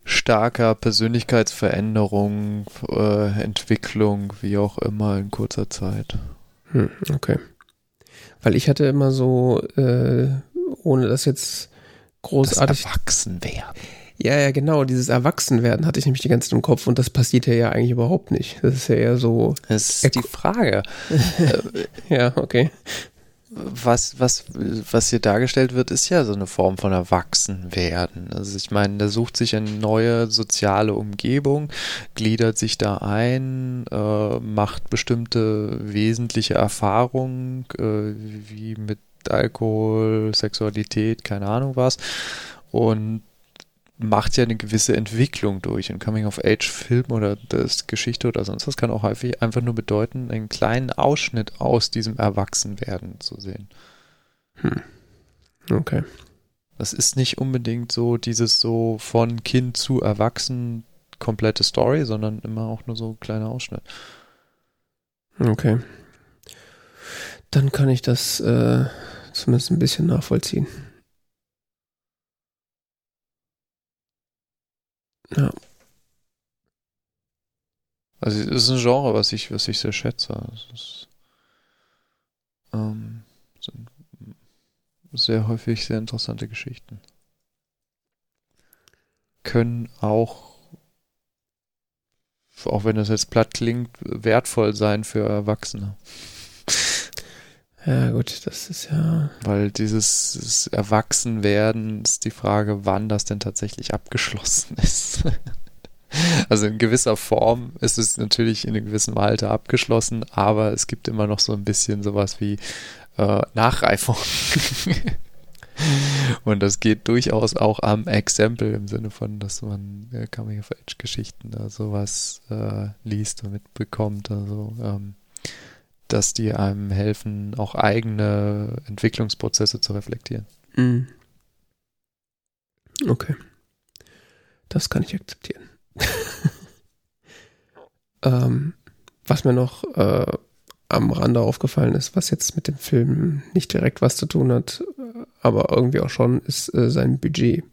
A: starker Persönlichkeitsveränderung, äh, Entwicklung, wie auch immer in kurzer Zeit.
B: Hm, okay. Weil ich hatte immer so, äh, ohne das jetzt großartig.
A: Das Erwachsenwerden.
B: Ja, ja, genau. Dieses Erwachsenwerden hatte ich nämlich die ganze Zeit im Kopf und das passiert ja eigentlich überhaupt nicht. Das ist ja eher so.
A: Das ist die Frage.
B: ja, okay
A: was, was, was hier dargestellt wird, ist ja so eine Form von Erwachsenwerden. Also ich meine, der sucht sich eine neue soziale Umgebung, gliedert sich da ein, äh, macht bestimmte wesentliche Erfahrungen, äh, wie mit Alkohol, Sexualität, keine Ahnung was. Und macht ja eine gewisse Entwicklung durch. Ein Coming-of-Age-Film oder das Geschichte oder sonst was kann auch häufig einfach nur bedeuten, einen kleinen Ausschnitt aus diesem Erwachsenwerden zu sehen.
B: Hm. Okay.
A: Das ist nicht unbedingt so dieses so von Kind zu Erwachsen komplette Story, sondern immer auch nur so ein kleiner Ausschnitt.
B: Okay. Dann kann ich das äh, zumindest ein bisschen nachvollziehen. Ja.
A: Also es ist ein Genre, was ich, was ich sehr schätze. Es ist, ähm, sind sehr häufig sehr interessante Geschichten. Können auch, auch wenn das jetzt platt klingt, wertvoll sein für Erwachsene.
B: Ja, gut, das ist ja.
A: Weil dieses, Erwachsenwerden ist die Frage, wann das denn tatsächlich abgeschlossen ist. also in gewisser Form ist es natürlich in einem gewissen Alter abgeschlossen, aber es gibt immer noch so ein bisschen sowas wie äh, Nachreifung. Und das geht durchaus auch am Exempel im Sinne von, dass man äh, Coming-of-Age-Geschichten da sowas äh, liest und mitbekommt. Also ähm, dass die einem helfen, auch eigene Entwicklungsprozesse zu reflektieren.
B: Mhm. Okay. Das kann ich akzeptieren. ähm, was mir noch äh, am Rande aufgefallen ist, was jetzt mit dem Film nicht direkt was zu tun hat, aber irgendwie auch schon, ist äh, sein Budget.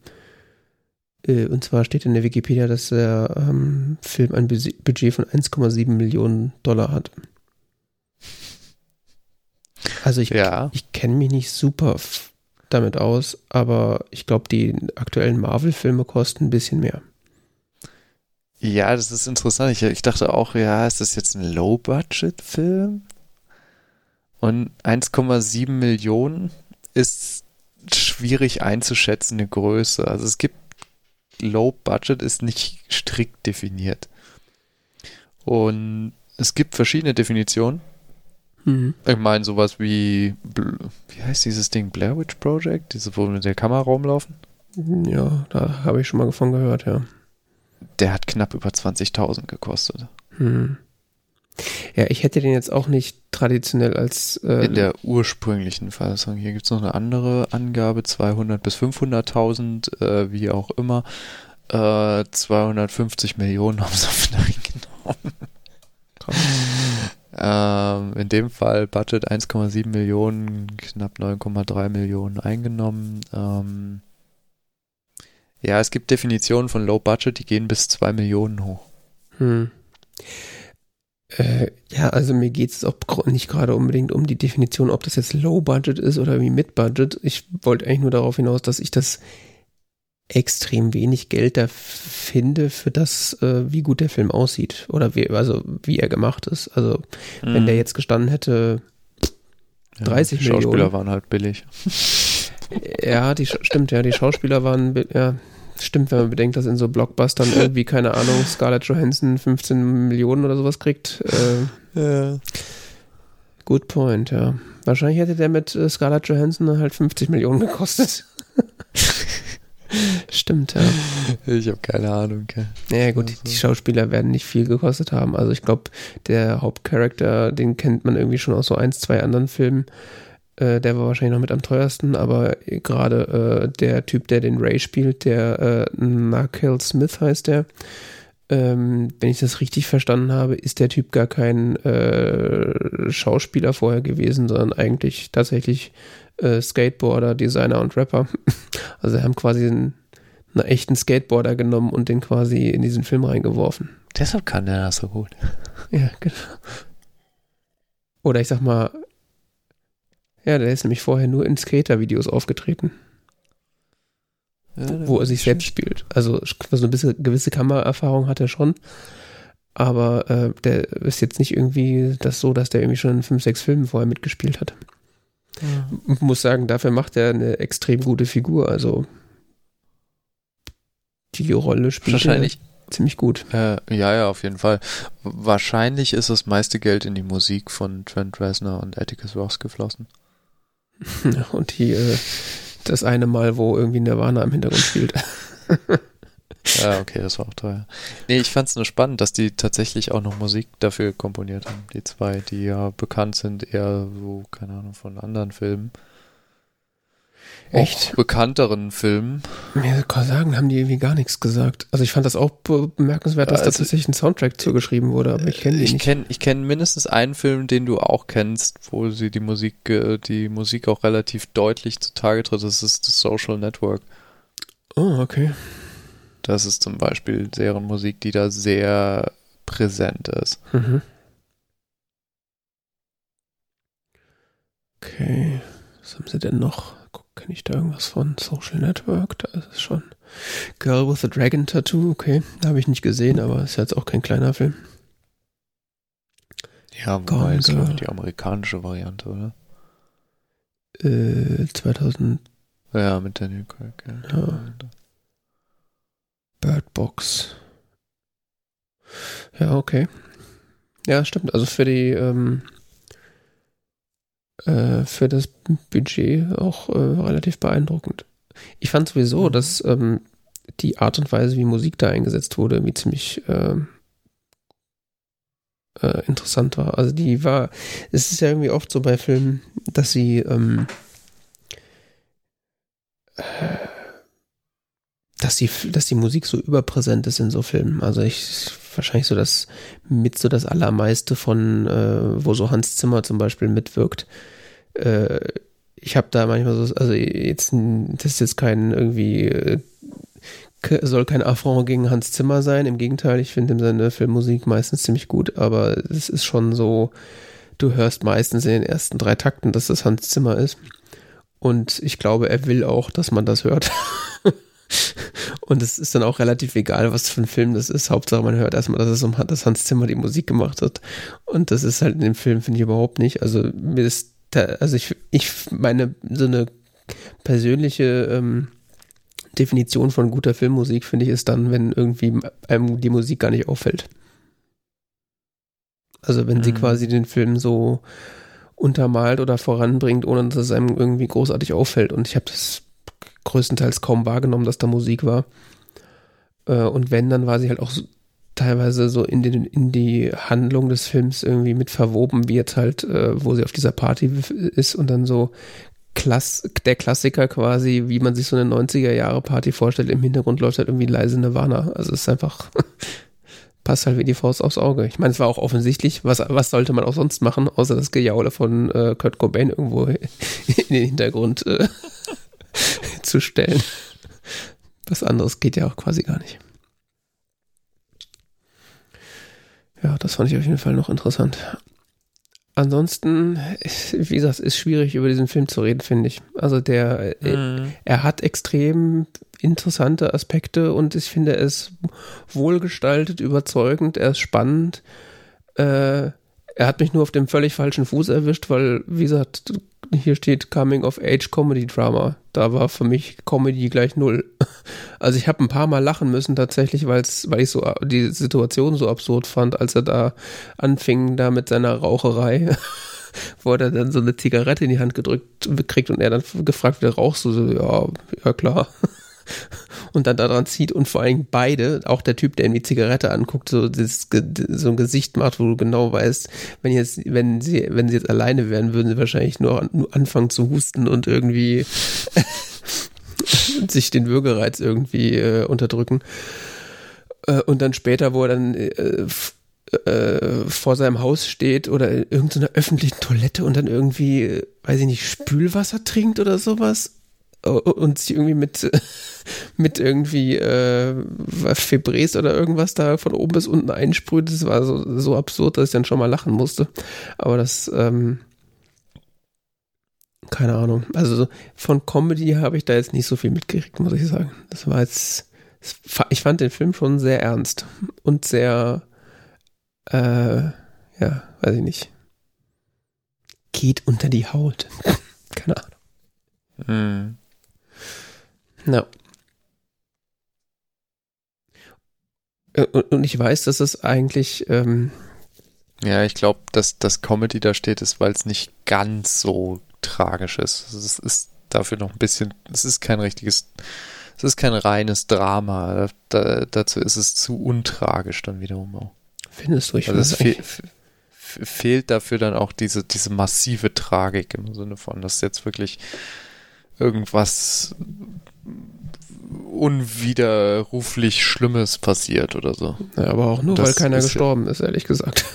B: Äh, und zwar steht in der Wikipedia, dass der ähm, Film ein Budget von 1,7 Millionen Dollar hat. Also ich, ja. ich kenne mich nicht super damit aus, aber ich glaube, die aktuellen Marvel-Filme kosten ein bisschen mehr.
A: Ja, das ist interessant. Ich, ich dachte auch, ja, ist das jetzt ein Low-Budget-Film? Und 1,7 Millionen ist schwierig einzuschätzende Größe. Also es gibt Low-Budget ist nicht strikt definiert. Und es gibt verschiedene Definitionen. Mhm. Ich meine, sowas wie, wie heißt dieses Ding, Blair Witch Project? Diese, wo mit der Kamera rumlaufen?
B: Ja, da habe ich schon mal davon gehört, ja.
A: Der hat knapp über 20.000 gekostet.
B: Mhm. Ja, ich hätte den jetzt auch nicht traditionell als.
A: Äh, In der ursprünglichen Fassung. Hier gibt es noch eine andere Angabe: 200 bis 500.000, äh, wie auch immer. Äh, 250 Millionen haben sie auf den genommen. Ähm, in dem Fall Budget 1,7 Millionen, knapp 9,3 Millionen eingenommen. Ähm, ja, es gibt Definitionen von Low Budget, die gehen bis 2 Millionen hoch.
B: Hm. Äh, ja, also mir geht es nicht gerade unbedingt um die Definition, ob das jetzt Low Budget ist oder wie Mid Budget. Ich wollte eigentlich nur darauf hinaus, dass ich das extrem wenig Geld da finde für das, äh, wie gut der Film aussieht oder wie, also wie er gemacht ist. Also mhm. wenn der mhm. jetzt gestanden hätte 30 ja, die Millionen.
A: Schauspieler waren halt billig.
B: Ja, die stimmt, ja, die Schauspieler waren, ja, stimmt, wenn man bedenkt, dass in so Blockbustern irgendwie, keine Ahnung, Scarlett Johansson 15 Millionen oder sowas kriegt. Äh, ja. Good point, ja. Wahrscheinlich hätte der mit äh, Scarlett Johansson halt 50 Millionen gekostet. Stimmt, ja.
A: Ich habe keine Ahnung. Okay.
B: Naja, gut, also. die, die, Schauspieler werden nicht viel gekostet haben. Also ich glaube, der Hauptcharakter, den kennt man irgendwie schon aus so eins, zwei anderen Filmen. Äh, der war wahrscheinlich noch mit am teuersten, aber gerade äh, der Typ, der den Ray spielt, der äh, Knuckle Smith heißt der, ähm, wenn ich das richtig verstanden habe, ist der Typ gar kein äh, Schauspieler vorher gewesen, sondern eigentlich tatsächlich äh, Skateboarder, Designer und Rapper. Also haben quasi einen, einen echten Skateboarder genommen und den quasi in diesen Film reingeworfen.
A: Deshalb kann der das so gut.
B: Ja, genau. Oder ich sag mal, ja, der ist nämlich vorher nur in Skater-Videos aufgetreten. Ja, wo er sich selbst spielt. Also so ein bisschen gewisse Kameraerfahrung hat er schon. Aber äh, der ist jetzt nicht irgendwie das so, dass der irgendwie schon in fünf, sechs Filmen vorher mitgespielt hat. Ja. Muss sagen, dafür macht er eine extrem gute Figur. Also die Rolle spielt
A: wahrscheinlich
B: ziemlich gut.
A: Äh, ja, ja, auf jeden Fall. Wahrscheinlich ist das meiste Geld in die Musik von Trent Reznor und Atticus Ross geflossen.
B: und die, äh, das eine Mal, wo irgendwie Nirvana im Hintergrund spielt.
A: Ja, okay, das war auch teuer. Nee, ich fand es nur spannend, dass die tatsächlich auch noch Musik dafür komponiert haben. Die zwei, die ja bekannt sind, eher so, keine Ahnung, von anderen Filmen.
B: Echt?
A: Auch bekannteren Filmen.
B: Mir kann sagen, haben die irgendwie gar nichts gesagt. Also ich fand das auch bemerkenswert, dass
A: Also-
B: da tatsächlich ein Soundtrack zugeschrieben wurde, aber ich kenne die
A: Ich
B: nicht.
A: kenne ich kenn mindestens einen Film, den du auch kennst, wo sie die Musik, äh, die Musik auch relativ deutlich zutage tritt. Das ist das Social Network.
B: Oh, okay.
A: Das ist zum Beispiel deren Musik, die da sehr präsent ist.
B: Mhm. Okay, was haben sie denn noch? Kenne ich da irgendwas von? Social Network, da ist es schon. Girl with a Dragon Tattoo, okay. Da habe ich nicht gesehen, aber ist jetzt auch kein kleiner Film.
A: Ja, wobei ist glaube ich die amerikanische Variante, oder?
B: Äh, 2000
A: Ja, mit Daniel Craig. Ja.
B: Ja. Bird Box. Ja, okay. Ja, stimmt. Also für die, ähm, äh, für das Budget auch äh, relativ beeindruckend. Ich fand sowieso,
A: Mhm.
B: dass ähm, die Art und Weise, wie Musik da eingesetzt wurde, irgendwie ziemlich ähm, äh, interessant war. Also die war, es ist ja irgendwie oft so bei Filmen, dass sie ähm, äh, dass die, dass die Musik so überpräsent ist in so Filmen. Also ich wahrscheinlich so das mit so das allermeiste von, äh, wo so Hans Zimmer zum Beispiel mitwirkt. Äh, ich habe da manchmal so, also jetzt, das ist jetzt kein irgendwie, äh, soll kein Affront gegen Hans Zimmer sein. Im Gegenteil, ich finde seine Filmmusik meistens ziemlich gut, aber es ist schon so, du hörst meistens in den ersten drei Takten, dass das Hans Zimmer ist. Und ich glaube, er will auch, dass man das hört. Und es ist dann auch relativ egal, was für ein Film das ist. Hauptsache, man hört erstmal, dass es um dass Hans Zimmer die Musik gemacht hat. Und das ist halt in dem Film, finde ich überhaupt nicht. Also mir ist da, also ich, ich meine, so eine persönliche ähm, Definition von guter Filmmusik, finde ich, ist dann, wenn irgendwie einem die Musik gar nicht auffällt. Also wenn sie
A: Mhm.
B: quasi den Film so untermalt oder voranbringt, ohne dass es einem irgendwie großartig auffällt. Und ich habe das größtenteils kaum wahrgenommen, dass da Musik war. Äh, und wenn, dann war sie halt auch so, teilweise so in, den, in die Handlung des Films irgendwie mit verwoben, jetzt halt, äh, wo sie auf dieser Party ist und dann so Klass, der Klassiker quasi, wie man sich so eine 90er-Jahre-Party vorstellt, im Hintergrund läuft halt irgendwie leise Nirvana. Also es ist einfach, passt halt wie die Faust aufs Auge. Ich meine, es war auch offensichtlich, was, was sollte man auch sonst machen, außer das Gejaule von äh, Kurt Cobain irgendwo in den Hintergrund äh, zu stellen. Was anderes geht ja auch quasi gar nicht. Ja, das fand ich auf jeden Fall noch interessant. Ansonsten, wie gesagt, ist schwierig über diesen Film zu reden, finde ich. Also der, äh,
A: Mhm.
B: er hat extrem interessante Aspekte und ich finde es wohlgestaltet, überzeugend, er ist spannend. Äh, er hat mich nur auf dem völlig falschen Fuß erwischt, weil, wie gesagt, hier steht Coming of Age Comedy Drama. Da war für mich Comedy gleich null. Also ich habe ein paar Mal lachen müssen tatsächlich, weil's, weil ich so die Situation so absurd fand, als er da anfing da mit seiner Raucherei, wo er dann so eine Zigarette in die Hand gedrückt kriegt und er dann gefragt wird, rauchst du so, ja, ja klar. Und dann daran zieht und vor allem beide, auch der Typ, der ihm die Zigarette anguckt, so, das, so ein Gesicht macht, wo du genau weißt, wenn jetzt, wenn sie, wenn sie jetzt alleine wären, würden sie wahrscheinlich nur, nur anfangen zu husten und irgendwie sich den Würgereiz irgendwie äh, unterdrücken. Äh, und dann später, wo er dann äh, äh, vor seinem Haus steht oder in irgendeiner öffentlichen Toilette und dann irgendwie, äh, weiß ich nicht, Spülwasser trinkt oder sowas und sich irgendwie mit, äh, mit irgendwie äh, Febreze oder irgendwas da von oben bis unten einsprüht. Das war so, so absurd, dass ich dann schon mal lachen musste. Aber das, ähm, keine Ahnung. Also so von Comedy habe ich da jetzt nicht so viel mitgekriegt, muss ich sagen. Das war jetzt, ich fand den Film schon sehr ernst und sehr, äh, ja, weiß ich nicht. Geht unter die Haut. Keine Ahnung.
A: Mhm.
B: Ja. Äh, Und, ich weiß, dass es eigentlich, ähm,
A: Ja, ich glaube, dass das Comedy da steht, ist, weil es nicht ganz so tragisch ist. Es ist dafür noch ein bisschen, es ist kein richtiges, es ist kein reines Drama. Da, dazu ist es zu untragisch dann wiederum auch.
B: Findest du, ich
A: Also es
B: finde
A: fehl, f- fehlt dafür dann auch diese, diese massive Tragik im Sinne von, dass jetzt wirklich irgendwas unwiderruflich Schlimmes passiert oder so.
B: ja, aber auch nur,
A: Das
B: weil keiner
A: ist ja-
B: gestorben ist, ehrlich gesagt.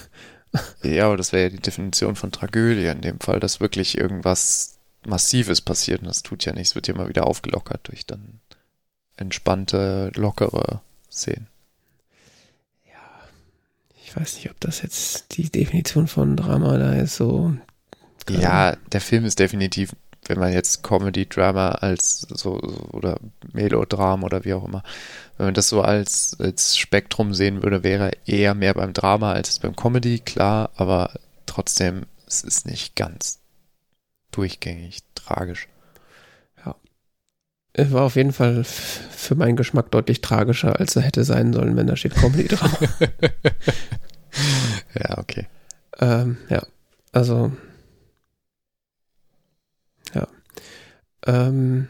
A: Ja, aber das wäre ja die Definition von Tragödie in dem Fall, dass wirklich irgendwas Massives passiert und das tut ja nichts, wird ja immer wieder aufgelockert durch dann entspannte, lockere Szenen.
B: Ich weiß nicht, ob das jetzt die Definition von Drama da ist so.
A: Ja, der Film ist definitiv, wenn man jetzt Comedy, Drama als so, oder Melodram oder wie auch immer, wenn man das so als, als Spektrum sehen würde, wäre er eher mehr beim Drama als beim Comedy, klar, aber trotzdem, es ist nicht ganz durchgängig tragisch.
B: Es war auf jeden Fall für meinen Geschmack deutlich tragischer, als er hätte sein sollen, wenn da steht Comedy drauf.
A: ja, okay.
B: ähm, ja, also. Ähm,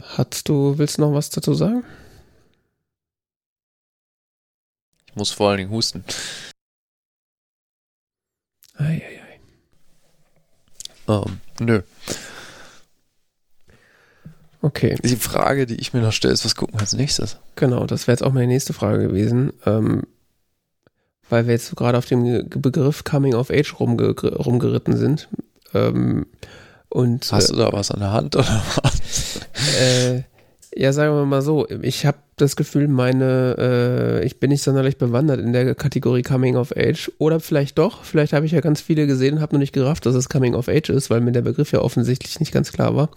B: hast du, willst du noch was dazu sagen?
A: Ich muss vor allen Dingen husten.
B: Eieiei.
A: Ähm, nö.
B: Okay,
A: Die Frage, die ich mir noch stelle, ist, was gucken wir als nächstes?
B: genau, das wäre jetzt auch meine nächste Frage gewesen. Ähm, weil wir jetzt so gerade auf dem Begriff Coming of Age rumge rumgeritten sind. Ähm, und
A: Hast du da was an der Hand oder was?
B: Äh, ja, sagen wir mal so, ich habe das Gefühl, meine, äh, ich bin nicht sonderlich bewandert in der Kategorie Coming of Age. Oder vielleicht doch, vielleicht habe ich ja ganz viele gesehen und habe noch nicht gerafft, dass es Coming of Age ist, weil mir der Begriff ja offensichtlich nicht ganz klar war.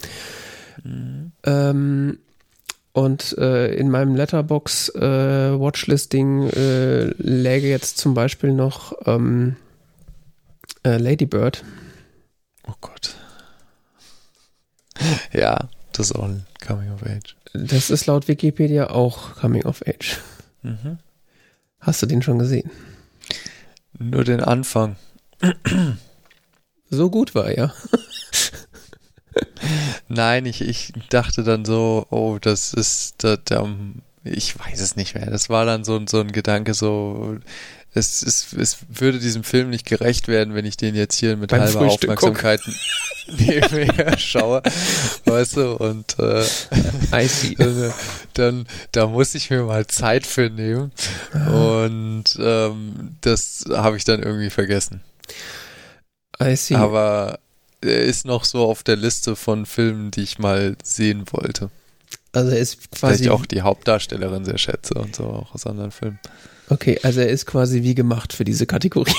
B: Ähm, und äh, in meinem Letterbox äh, Watchlisting äh, läge jetzt zum Beispiel noch ähm, äh, Lady Bird.
A: Oh Gott. Ja, das ist auch ein Coming of Age.
B: Das ist laut Wikipedia auch Coming of Age.
A: Mhm.
B: Hast du den schon gesehen?
A: Nur den Anfang.
B: So gut war er.
A: Nein, ich, ich dachte dann so, oh, das ist, da, da, ich weiß es nicht mehr. Das war dann so, so ein Gedanke, so, es, es, es würde diesem Film nicht gerecht werden, wenn ich den jetzt hier mit
B: Beim
A: halber
B: Frühstück
A: Aufmerksamkeit nebenher schaue, weißt du, und äh,
B: I see.
A: dann, dann, da muss ich mir mal Zeit für nehmen und ähm, das habe ich dann irgendwie vergessen.
B: I see.
A: Aber er ist noch so auf der Liste von Filmen, die ich mal sehen wollte.
B: also er ist
A: Weil
B: quasi
A: ich auch die Hauptdarstellerin sehr schätze und so auch aus anderen Filmen.
B: okay, also er ist quasi wie gemacht für diese Kategorie.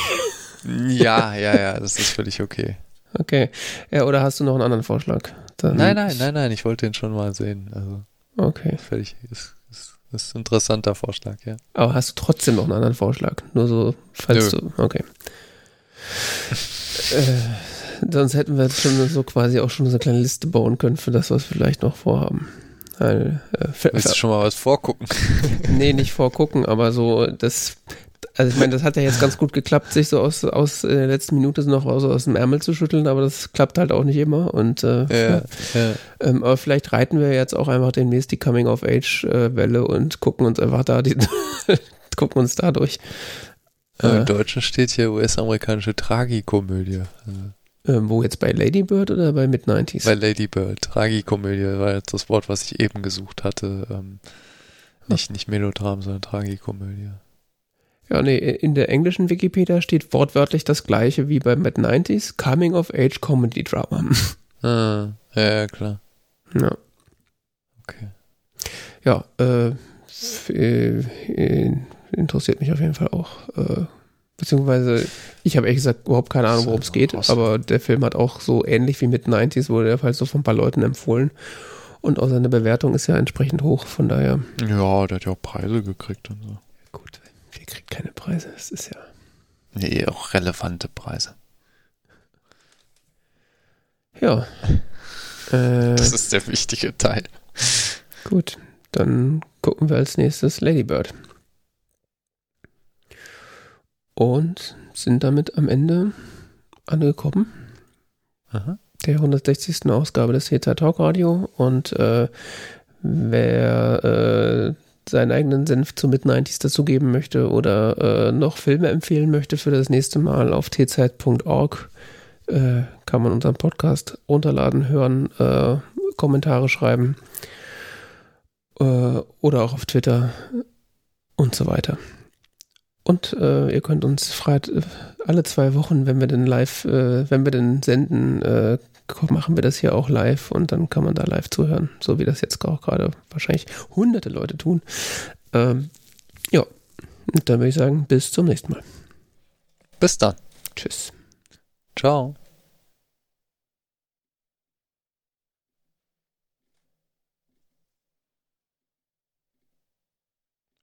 A: Ja, ja, ja, das ist völlig okay.
B: Okay. Ja, oder hast du noch einen anderen Vorschlag? Dann
A: Nein, nein, nein, nein, ich wollte den schon mal sehen. Also
B: Okay.
A: völlig, ist, ist, ist ein interessanter Vorschlag, ja.
B: Aber hast du trotzdem noch einen anderen Vorschlag? Nur so, falls
A: Nö.
B: du. Okay. äh, sonst hätten wir jetzt schon so quasi auch schon so eine kleine Liste bauen können für das, was wir vielleicht noch vorhaben. Weil, äh,
A: Willst du schon mal was vorgucken?
B: Nee, nicht vorgucken, aber so das. Also ich meine, das hat ja jetzt ganz gut geklappt, sich so aus, aus äh, der letzten Minute so noch aus, aus dem Ärmel zu schütteln, aber das klappt halt auch nicht immer. Und äh,
A: Ja, ja.
B: ähm, aber vielleicht reiten wir jetzt auch einfach demnächst die Coming of Age äh, Welle und gucken uns einfach da die gucken uns da durch. Äh,
A: Im Deutschen steht hier US-amerikanische Tragikomödie. Also
B: ähm, wo jetzt bei Lady Bird oder bei Mid-90s?
A: bei Lady Bird. Tragikomödie war jetzt das Wort, was ich eben gesucht hatte. Ähm, nicht, nicht Melodram, sondern Tragikomödie.
B: Ja, nee, in der englischen Wikipedia steht wortwörtlich das gleiche wie bei Mid-90s, Coming of Age Comedy Drama.
A: Ah, ja, klar.
B: ja.
A: Okay.
B: Ja, äh, äh, interessiert mich auf jeden Fall auch. Äh, beziehungsweise, ich habe ehrlich gesagt überhaupt keine Ahnung, worum es geht, aber der Film hat auch so ähnlich wie mit 90s, wurde der halt so von ein paar Leuten empfohlen. Und auch seine Bewertung ist ja entsprechend hoch, von daher.
A: Ja, der hat ja auch Preise gekriegt und so.
B: Kriegt keine Preise, das ist ja.
A: Nee, auch relevante Preise.
B: Ja. Äh,
A: Das ist der wichtige Teil.
B: gut, dann gucken wir als nächstes Ladybird. Und sind damit am Ende angekommen.
A: Aha.
B: der 160. Ausgabe des Heta Talk Radio und äh, wer äh, seinen eigenen Senf zu Mid-90s dazugeben möchte oder äh, noch Filme empfehlen möchte für das nächste Mal auf tzeit.org, äh, kann man unseren Podcast runterladen, hören, äh, Kommentare schreiben äh, oder auch auf Twitter und so weiter. Und äh, ihr könnt uns freit, äh, alle zwei Wochen, wenn wir denn live, wenn wir denn senden, machen wir das hier auch live und dann kann man da live zuhören, so wie das jetzt auch gerade wahrscheinlich hunderte Leute tun. Ähm, ja, dann würde ich sagen, bis zum nächsten Mal.
A: Bis dann.
B: Tschüss.
A: Ciao.